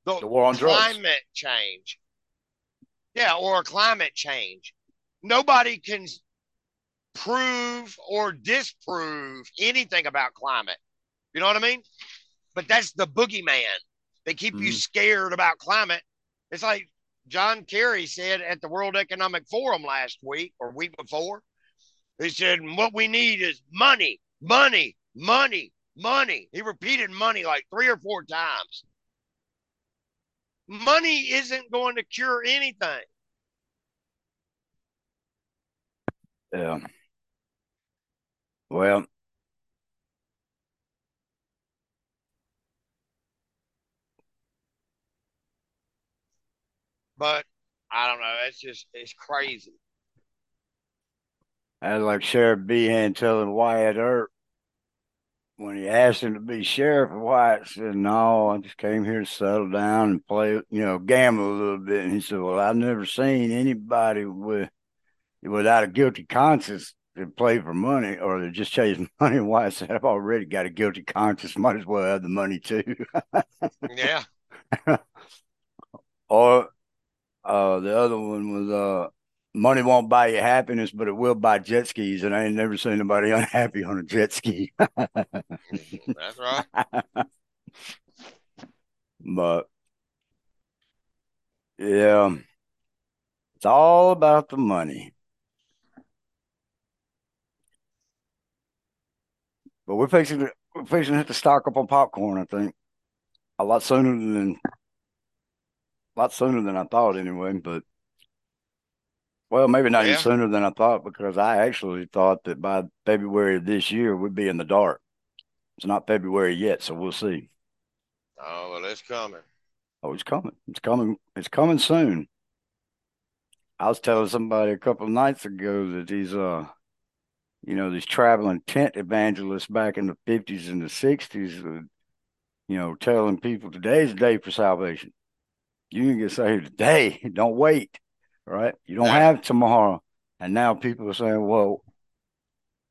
the, the war on climate drugs. change. Yeah, or climate change. Nobody can prove or disprove anything about climate. You know what I mean? But that's the boogeyman. They keep mm-hmm. you scared about climate. It's like John Kerry said at the World Economic Forum last week or week before. He said, What we need is money, money, Money, money. He repeated money like three or four times. Money isn't going to cure anything. Yeah. Well, but I don't know. It's just it's crazy. I was like Sheriff Behan telling Wyatt Earp when he asked him to be sheriff, Wyatt said, "No, I just came here to settle down and play, you know, gamble a little bit." And he said, "Well, I've never seen anybody with without a guilty conscience to play for money or they're just chase money." Wyatt said, "I've already got a guilty conscience. Might as well have the money too." yeah. or uh, the other one was uh, money won't buy you happiness, but it will buy jet skis. And I ain't never seen anybody unhappy on a jet ski. That's right. but yeah, it's all about the money. But we're fixing we're fixing to hit the stock up on popcorn. I think a lot sooner than a lot sooner than I thought, anyway. But well, maybe not yeah. even sooner than I thought because I actually thought that by February of this year we'd be in the dark. It's not February yet, so we'll see. Oh well, it's coming. Oh, it's coming. It's coming. It's coming soon. I was telling somebody a couple of nights ago that these uh you know, these traveling tent evangelists back in the fifties and the sixties, uh, you know, telling people today's the day for salvation. You can get saved today. Don't wait right? You don't have tomorrow. And now people are saying, well,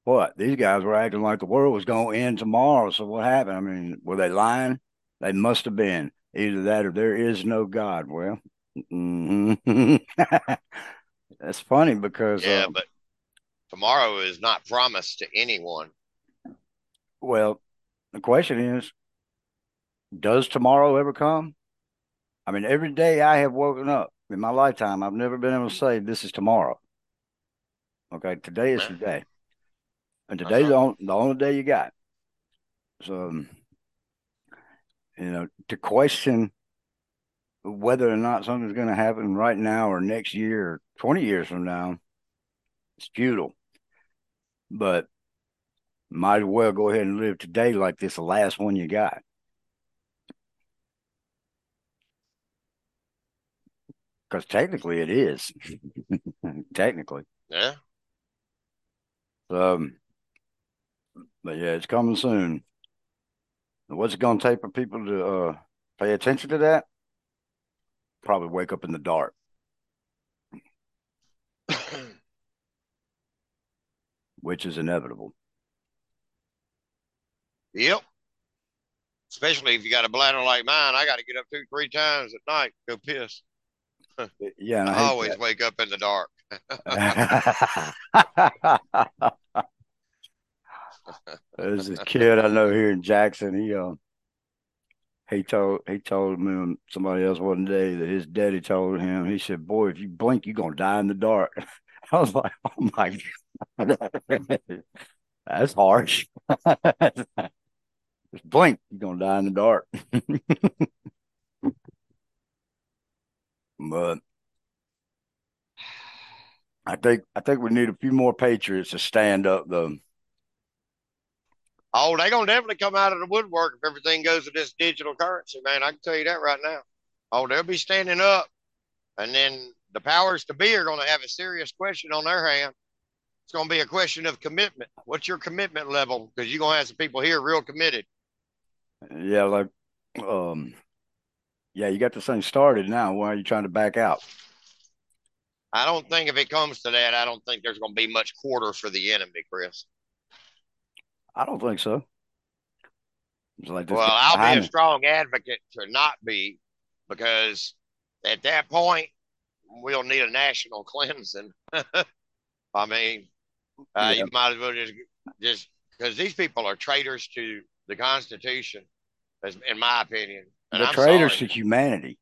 what? These guys were acting like the world was going to end tomorrow. So what happened? I mean, were they lying? They must have been. Either that or there is no God. Well, Mm-hmm. That's funny because yeah, uh, but tomorrow is not promised to anyone. Well, the question is, does tomorrow ever come? I mean, every day I have woken up in my lifetime, I've never been able to say this is tomorrow. Okay, today is today, and today's the, only, the only day you got. So, um, you know, to question whether or not something's going to happen right now or next year or 20 years from now, it's futile. But might as well go ahead and live today like this the last one you got. Because technically it is. technically. Yeah. Um, but yeah, it's coming soon. What's it going to take for people to uh, pay attention to that? Probably wake up in the dark. Which is inevitable. Yep. Especially if you got a bladder like mine, I got to get up two, three times at night go piss. Yeah, I, I always that. wake up in the dark. There's a kid I know here in Jackson. He uh, he told he told me somebody else one day that his daddy told him. He said, "Boy, if you blink, you're gonna die in the dark." I was like, "Oh my god, that's harsh." Just blink, you're gonna die in the dark. But I think I think we need a few more Patriots to stand up though. Oh, they're gonna definitely come out of the woodwork if everything goes to this digital currency, man. I can tell you that right now. Oh, they'll be standing up, and then the powers to be are gonna have a serious question on their hand. It's gonna be a question of commitment. What's your commitment level? Because you're gonna have some people here real committed. Yeah, like, um, yeah, you got this thing started now. Why are you trying to back out? I don't think if it comes to that, I don't think there's going to be much quarter for the enemy, Chris. I don't think so. Like well, I'll be a strong advocate to not be because at that point we'll need a national cleansing. I mean, uh, yeah. you might as well just just because these people are traitors to the Constitution, in my opinion. And They're traitors sorry. to humanity.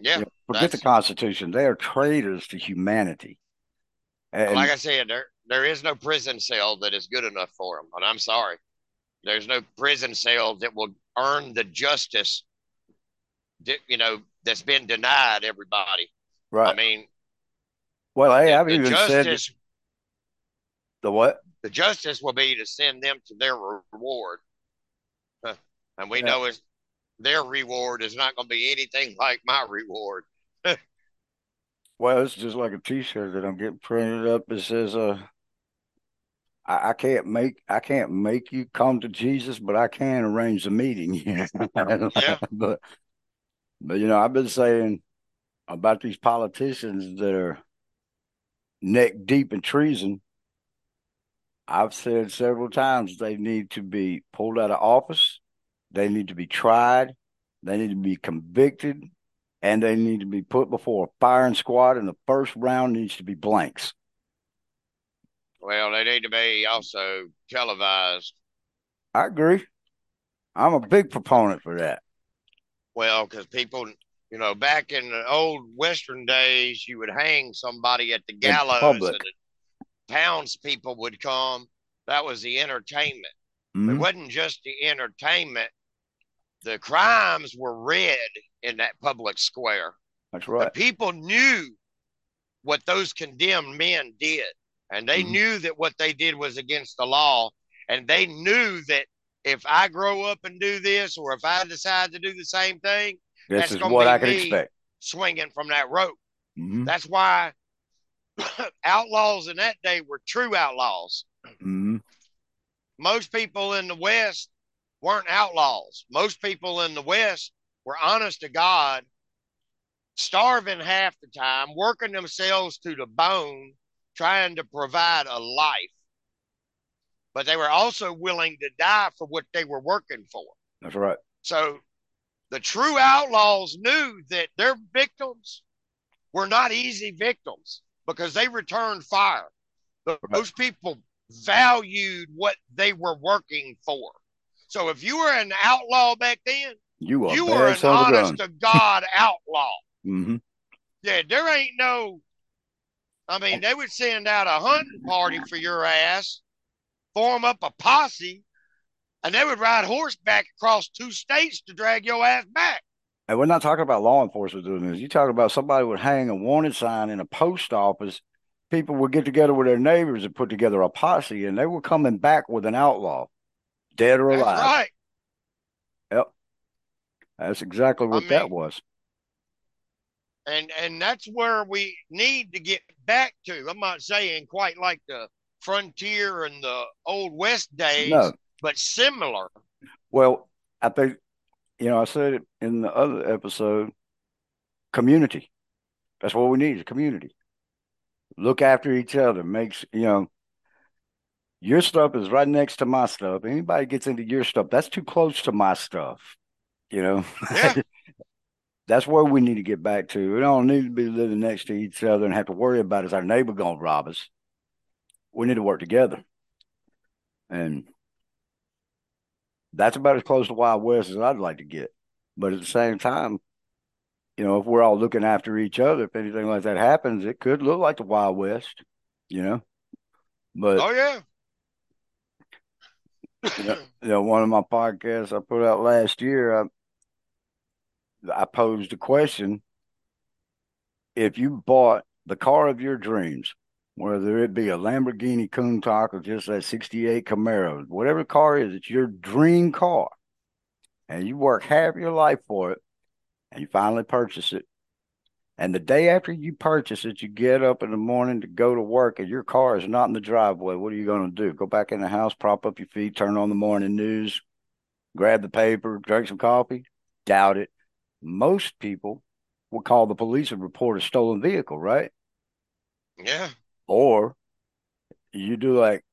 Yeah. You know, forget the Constitution. They are traitors to humanity. And, like I said, there there is no prison cell that is good enough for them. And I'm sorry. There's no prison cell that will earn the justice that, you know, that's been denied everybody. Right. I mean, well, hey, I've even justice, said the what? The justice will be to send them to their reward. And we yeah. know is their reward is not going to be anything like my reward. well, it's just like a T-shirt that I'm getting printed up. It says, "Uh, I, I, can't make I can't make you come to Jesus, but I can arrange the meeting." yeah. but but you know, I've been saying about these politicians that are neck deep in treason I've said several times they need to be pulled out of office, they need to be tried, they need to be convicted, and they need to be put before a firing squad, and the first round needs to be blanks. Well, they need to be also televised. I agree. I'm a big proponent for that. Well, because people, you know, back in the old Western days, you would hang somebody at the gallows and townspeople would come. That was the entertainment. Mm-hmm. It wasn't just the entertainment. The crimes were read in that public square. That's right. The people knew what those condemned men did, and they mm-hmm. knew that what they did was against the law, and they knew that if I grow up and do this, or if I decide to do the same thing, this that's is what I can expect. Swinging from that rope. Mm-hmm. That's why outlaws in that day were true outlaws. Mm-hmm. Most people in the West weren't outlaws. Most people in the West were honest to God, starving half the time, working themselves to the bone, trying to provide a life. But they were also willing to die for what they were working for. That's right. So the true outlaws knew that their victims were not easy victims because they returned fire. Those right. people valued what they were working for. So if you were an outlaw back then, you, you were an honest to God outlaw. Mm-hmm. Yeah, there ain't no. I mean, they would send out a hunting party for your ass, form up a posse, and they would ride horseback across two states to drag your ass back. And we're not talking about law enforcement doing this. You talk about somebody would hang a warning sign in a post office. People would get together with their neighbors and put together a posse, and they were coming back with an outlaw, dead or alive. That's right. Yep. That's exactly what I mean, that was. And and that's where we need to get back to. I'm not saying quite like the frontier and the old west days, no. but similar. Well, I think you know, I said it in the other episode community. That's what we need is community. Look after each other. Makes, you know, your stuff is right next to my stuff. Anybody gets into your stuff, that's too close to my stuff. You know, yeah. that's where we need to get back to. We don't need to be living next to each other and have to worry about is our neighbor going to rob us. We need to work together. And that's about as close to Wild West as I'd like to get. But at the same time, you know, if we're all looking after each other, if anything like that happens, it could look like the Wild West, you know. But oh yeah, you know, you know, one of my podcasts I put out last year, I, I posed a question: If you bought the car of your dreams, whether it be a Lamborghini Countach or just that 68 Camaro, whatever car is, it's your dream car. And you work half your life for it and you finally purchase it. And the day after you purchase it, you get up in the morning to go to work and your car is not in the driveway. What are you going to do? Go back in the house, prop up your feet, turn on the morning news, grab the paper, drink some coffee? Doubt it. Most people will call the police and report a stolen vehicle, right? Yeah. Or you do like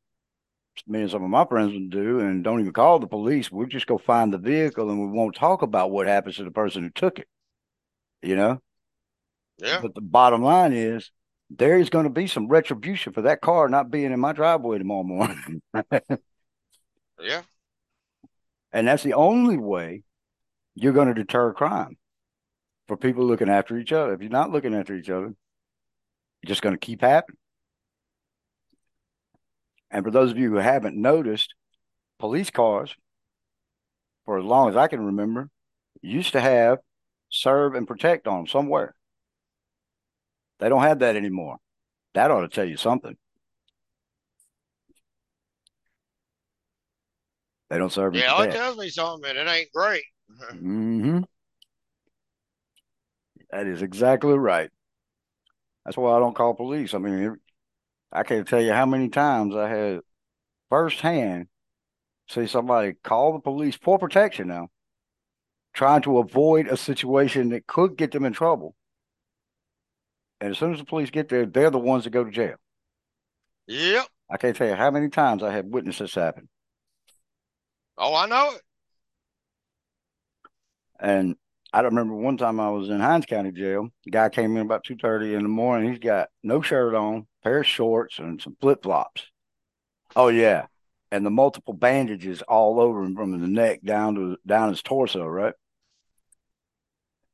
me and some of my friends would do and don't even call the police. We'll just go find the vehicle and we won't talk about what happens to the person who took it. You know? Yeah. But the bottom line is there is going to be some retribution for that car not being in my driveway tomorrow morning. yeah. And that's the only way you're going to deter crime for people looking after each other. If you're not looking after each other, it's just going to keep happening. And for those of you who haven't noticed, police cars, for as long as I can remember, used to have serve and protect on them somewhere. They don't have that anymore. That ought to tell you something. They don't serve. Yeah, it tells me something. It ain't great. mm-hmm. That is exactly right. That's why I don't call police. I mean, I can't tell you how many times I had firsthand see somebody call the police for protection now, trying to avoid a situation that could get them in trouble. And as soon as the police get there, they're the ones that go to jail. Yep. I can't tell you how many times I have witnessed this happen. Oh, I know it. And I don't remember one time I was in Hinds County Jail. The guy came in about two thirty in the morning. He's got no shirt on, pair of shorts, and some flip flops. Oh yeah, and the multiple bandages all over him from the neck down to down his torso. Right.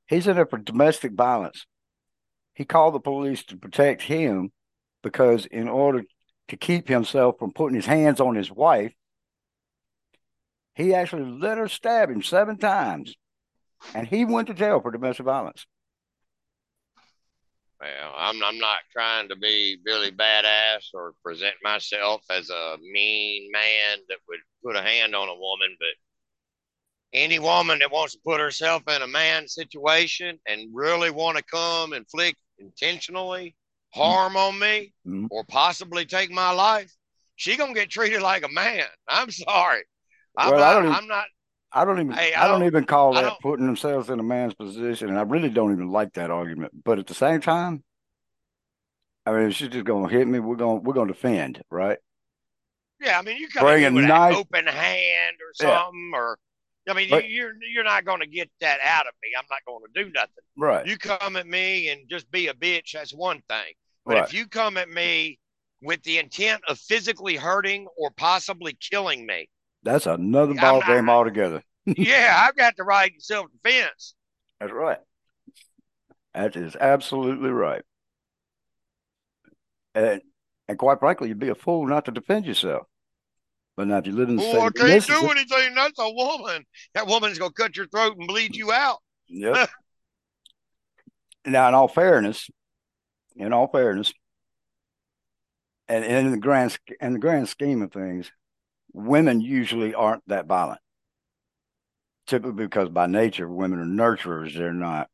He's in there for domestic violence. He called the police to protect him because in order to keep himself from putting his hands on his wife, he actually let her stab him seven times and he went to jail for domestic violence. Well, I'm I'm not trying to be Billy Badass or present myself as a mean man that would put a hand on a woman, but any woman that wants to put herself in a man situation and really want to come inflict intentionally harm mm-hmm. on me mm-hmm. or possibly take my life, she gonna get treated like a man. I'm sorry. I'm, well, not, I don't even, I'm not I don't even hey, I, I, don't, even call that putting themselves in a man's position, and I really don't even like that argument. But at the same time, I mean, if she's just gonna hit me, we're gonna we're gonna defend, right? Yeah, I mean, you come Bring in with knife. an open hand or something, yeah. or I mean, but, you're, you're not going to get that out of me. I'm not going to do nothing. Right. You come at me and just be a bitch. That's one thing. But right. if you come at me with the intent of physically hurting or possibly killing me, that's another ball game altogether. yeah, I've got the right in self defense. That's right. That is absolutely right. And and quite frankly, you'd be a fool not to defend yourself. But now, if you live in the oh, I can't do anything. That's a woman. That woman's gonna cut your throat and bleed you out. Yep. now, in all fairness, in all fairness, and in the grand in the grand scheme of things, women usually aren't that violent. Typically, because by nature, women are nurturers. They're not.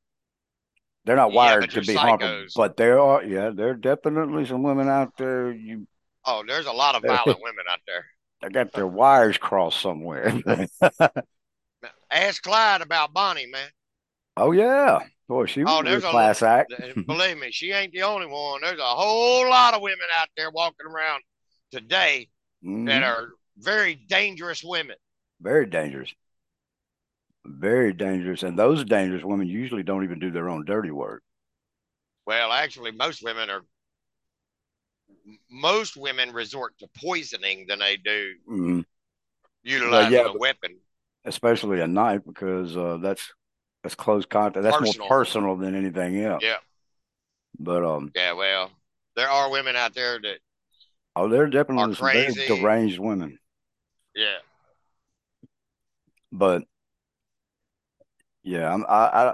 They're not wired to be harmful, but there are. Yeah, there are definitely some women out there. You. Oh, there's a lot of violent women out there. They got their wires crossed somewhere. Ask Clyde about Bonnie, man. Oh yeah, boy, she was oh, there's a class act. believe me, she ain't the only one. There's a whole lot of women out there walking around today mm-hmm. that are very dangerous women. Very dangerous. Very dangerous. And those dangerous women usually don't even do their own dirty work. Well, actually, most women are most women resort to poisoning than they do mm-hmm. utilizing yeah, a weapon, especially a knife, because uh, that's that's close contact. That's personal. more personal than anything else. Yeah. But um. Yeah, well, there are women out there that. Oh, they're definitely some very deranged women. Yeah. But. Yeah, I'm, I, I.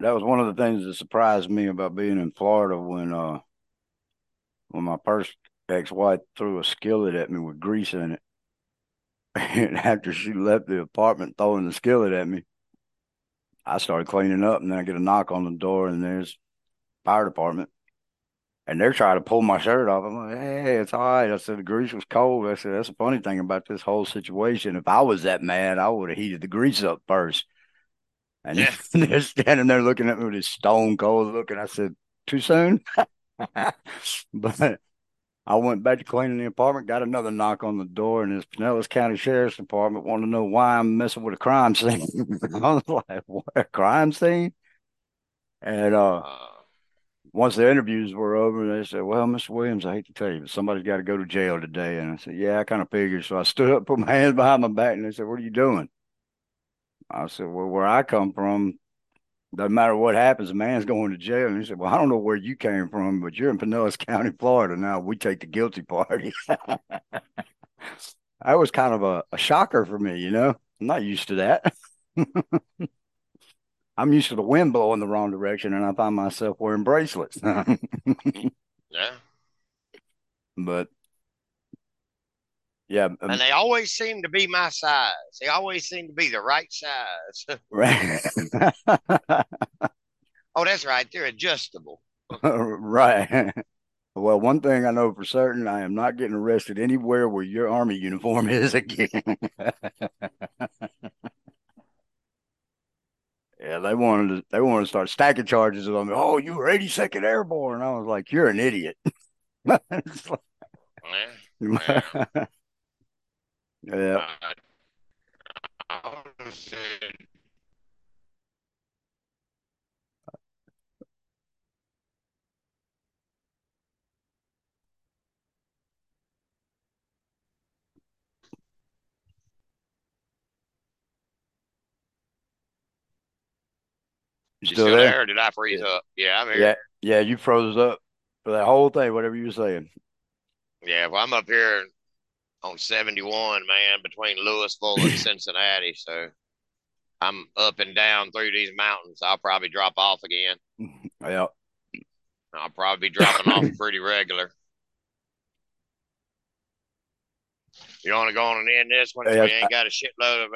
That was one of the things that surprised me about being in Florida when uh when my first ex-wife threw a skillet at me with grease in it. And after she left the apartment throwing the skillet at me, I started cleaning up and then I get a knock on the door and there's fire department. And they're trying to pull my shirt off. I'm like, hey, it's all right. I said the grease was cold. I said, that's the funny thing about this whole situation. If I was that mad, I would have heated the grease up first. And they're standing there looking at me with this stone cold look. And I said, too soon? but I went back to cleaning the apartment, got another knock on the door, and it's Pinellas County Sheriff's Department wanted to know why I'm messing with a crime scene. I was like, what, a crime scene? And uh, once the interviews were over, they said, Well, Mr. Williams, I hate to tell you, but somebody's got to go to jail today. And I said, Yeah, I kind of figured. So I stood up, put my hands behind my back, and they said, What are you doing? I said, Well, where I come from, doesn't matter what happens, a man's going to jail. And he said, Well, I don't know where you came from, but you're in Pinellas County, Florida. Now we take the guilty party. that was kind of a, a shocker for me, you know. I'm not used to that. I'm used to the wind blowing the wrong direction and I find myself wearing bracelets. yeah. But yeah. Um, and they always seem to be my size. They always seem to be the right size. right. oh, that's right. They're adjustable. right. Well, one thing I know for certain, I am not getting arrested anywhere where your army uniform is again. yeah, they wanted to they wanted to start stacking charges on me. Oh, you were 82nd Airborne. I was like, you're an idiot. Yeah. Uh, yeah. You still, still there? there? did I freeze yeah. up? Yeah, I'm here. Yeah, yeah, you froze up for that whole thing, whatever you were saying. Yeah, well, I'm up here on 71, man, between Louisville and Cincinnati. So I'm up and down through these mountains. I'll probably drop off again. Yeah. I'll probably be dropping off pretty regular. You want to go on and end this one? Yeah, we ain't got a shitload of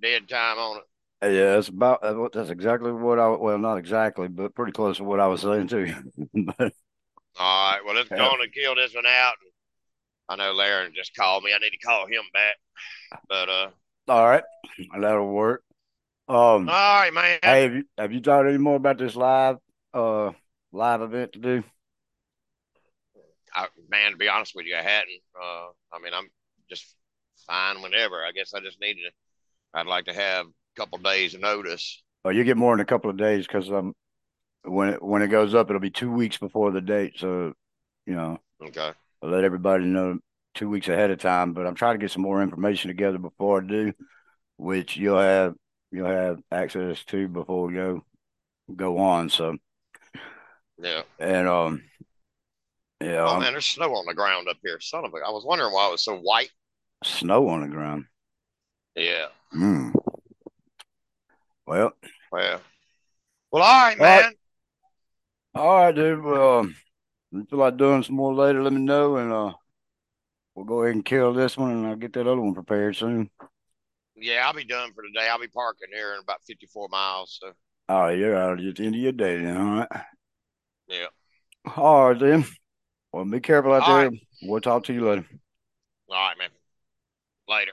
dead time on it. Yeah, that's about uh, that's exactly what I well not exactly, but pretty close to what I was saying too. All right, well let's yeah. go on and kill this one out and I know Laren just called me. I need to call him back. But uh all right. That'll work. Um all right, man. Hey, have you have you thought any more about this live uh live event to do? I, man, to be honest with you, I hadn't. Uh I mean I'm just fine whenever. I guess I just needed to I'd like to have a couple days notice. Oh, you get more in a couple of days because um, when it when it goes up, it'll be two weeks before the date. So, you know, Okay. I'll let everybody know two weeks ahead of time. But I'm trying to get some more information together before I do, which you'll have you'll have access to before we go go on. So, Yeah. and um, yeah, Oh um, man, there's snow on the ground up here. Son of a! I was wondering why it was so white. snow on the ground. Yeah. Mm. Well, Well. Well, all right, All right. man. all right, dude. Well, um, if you feel like doing some more later, let me know, and uh, we'll go ahead and kill this one, and I'll get that other one prepared soon. Yeah, I'll be done for today. I'll be parking here in about 54 miles. So right, you're out at the end of your day then. All right. yeah. All right, then. Well, be careful out All there. We'll talk to you later. All right, man. Later.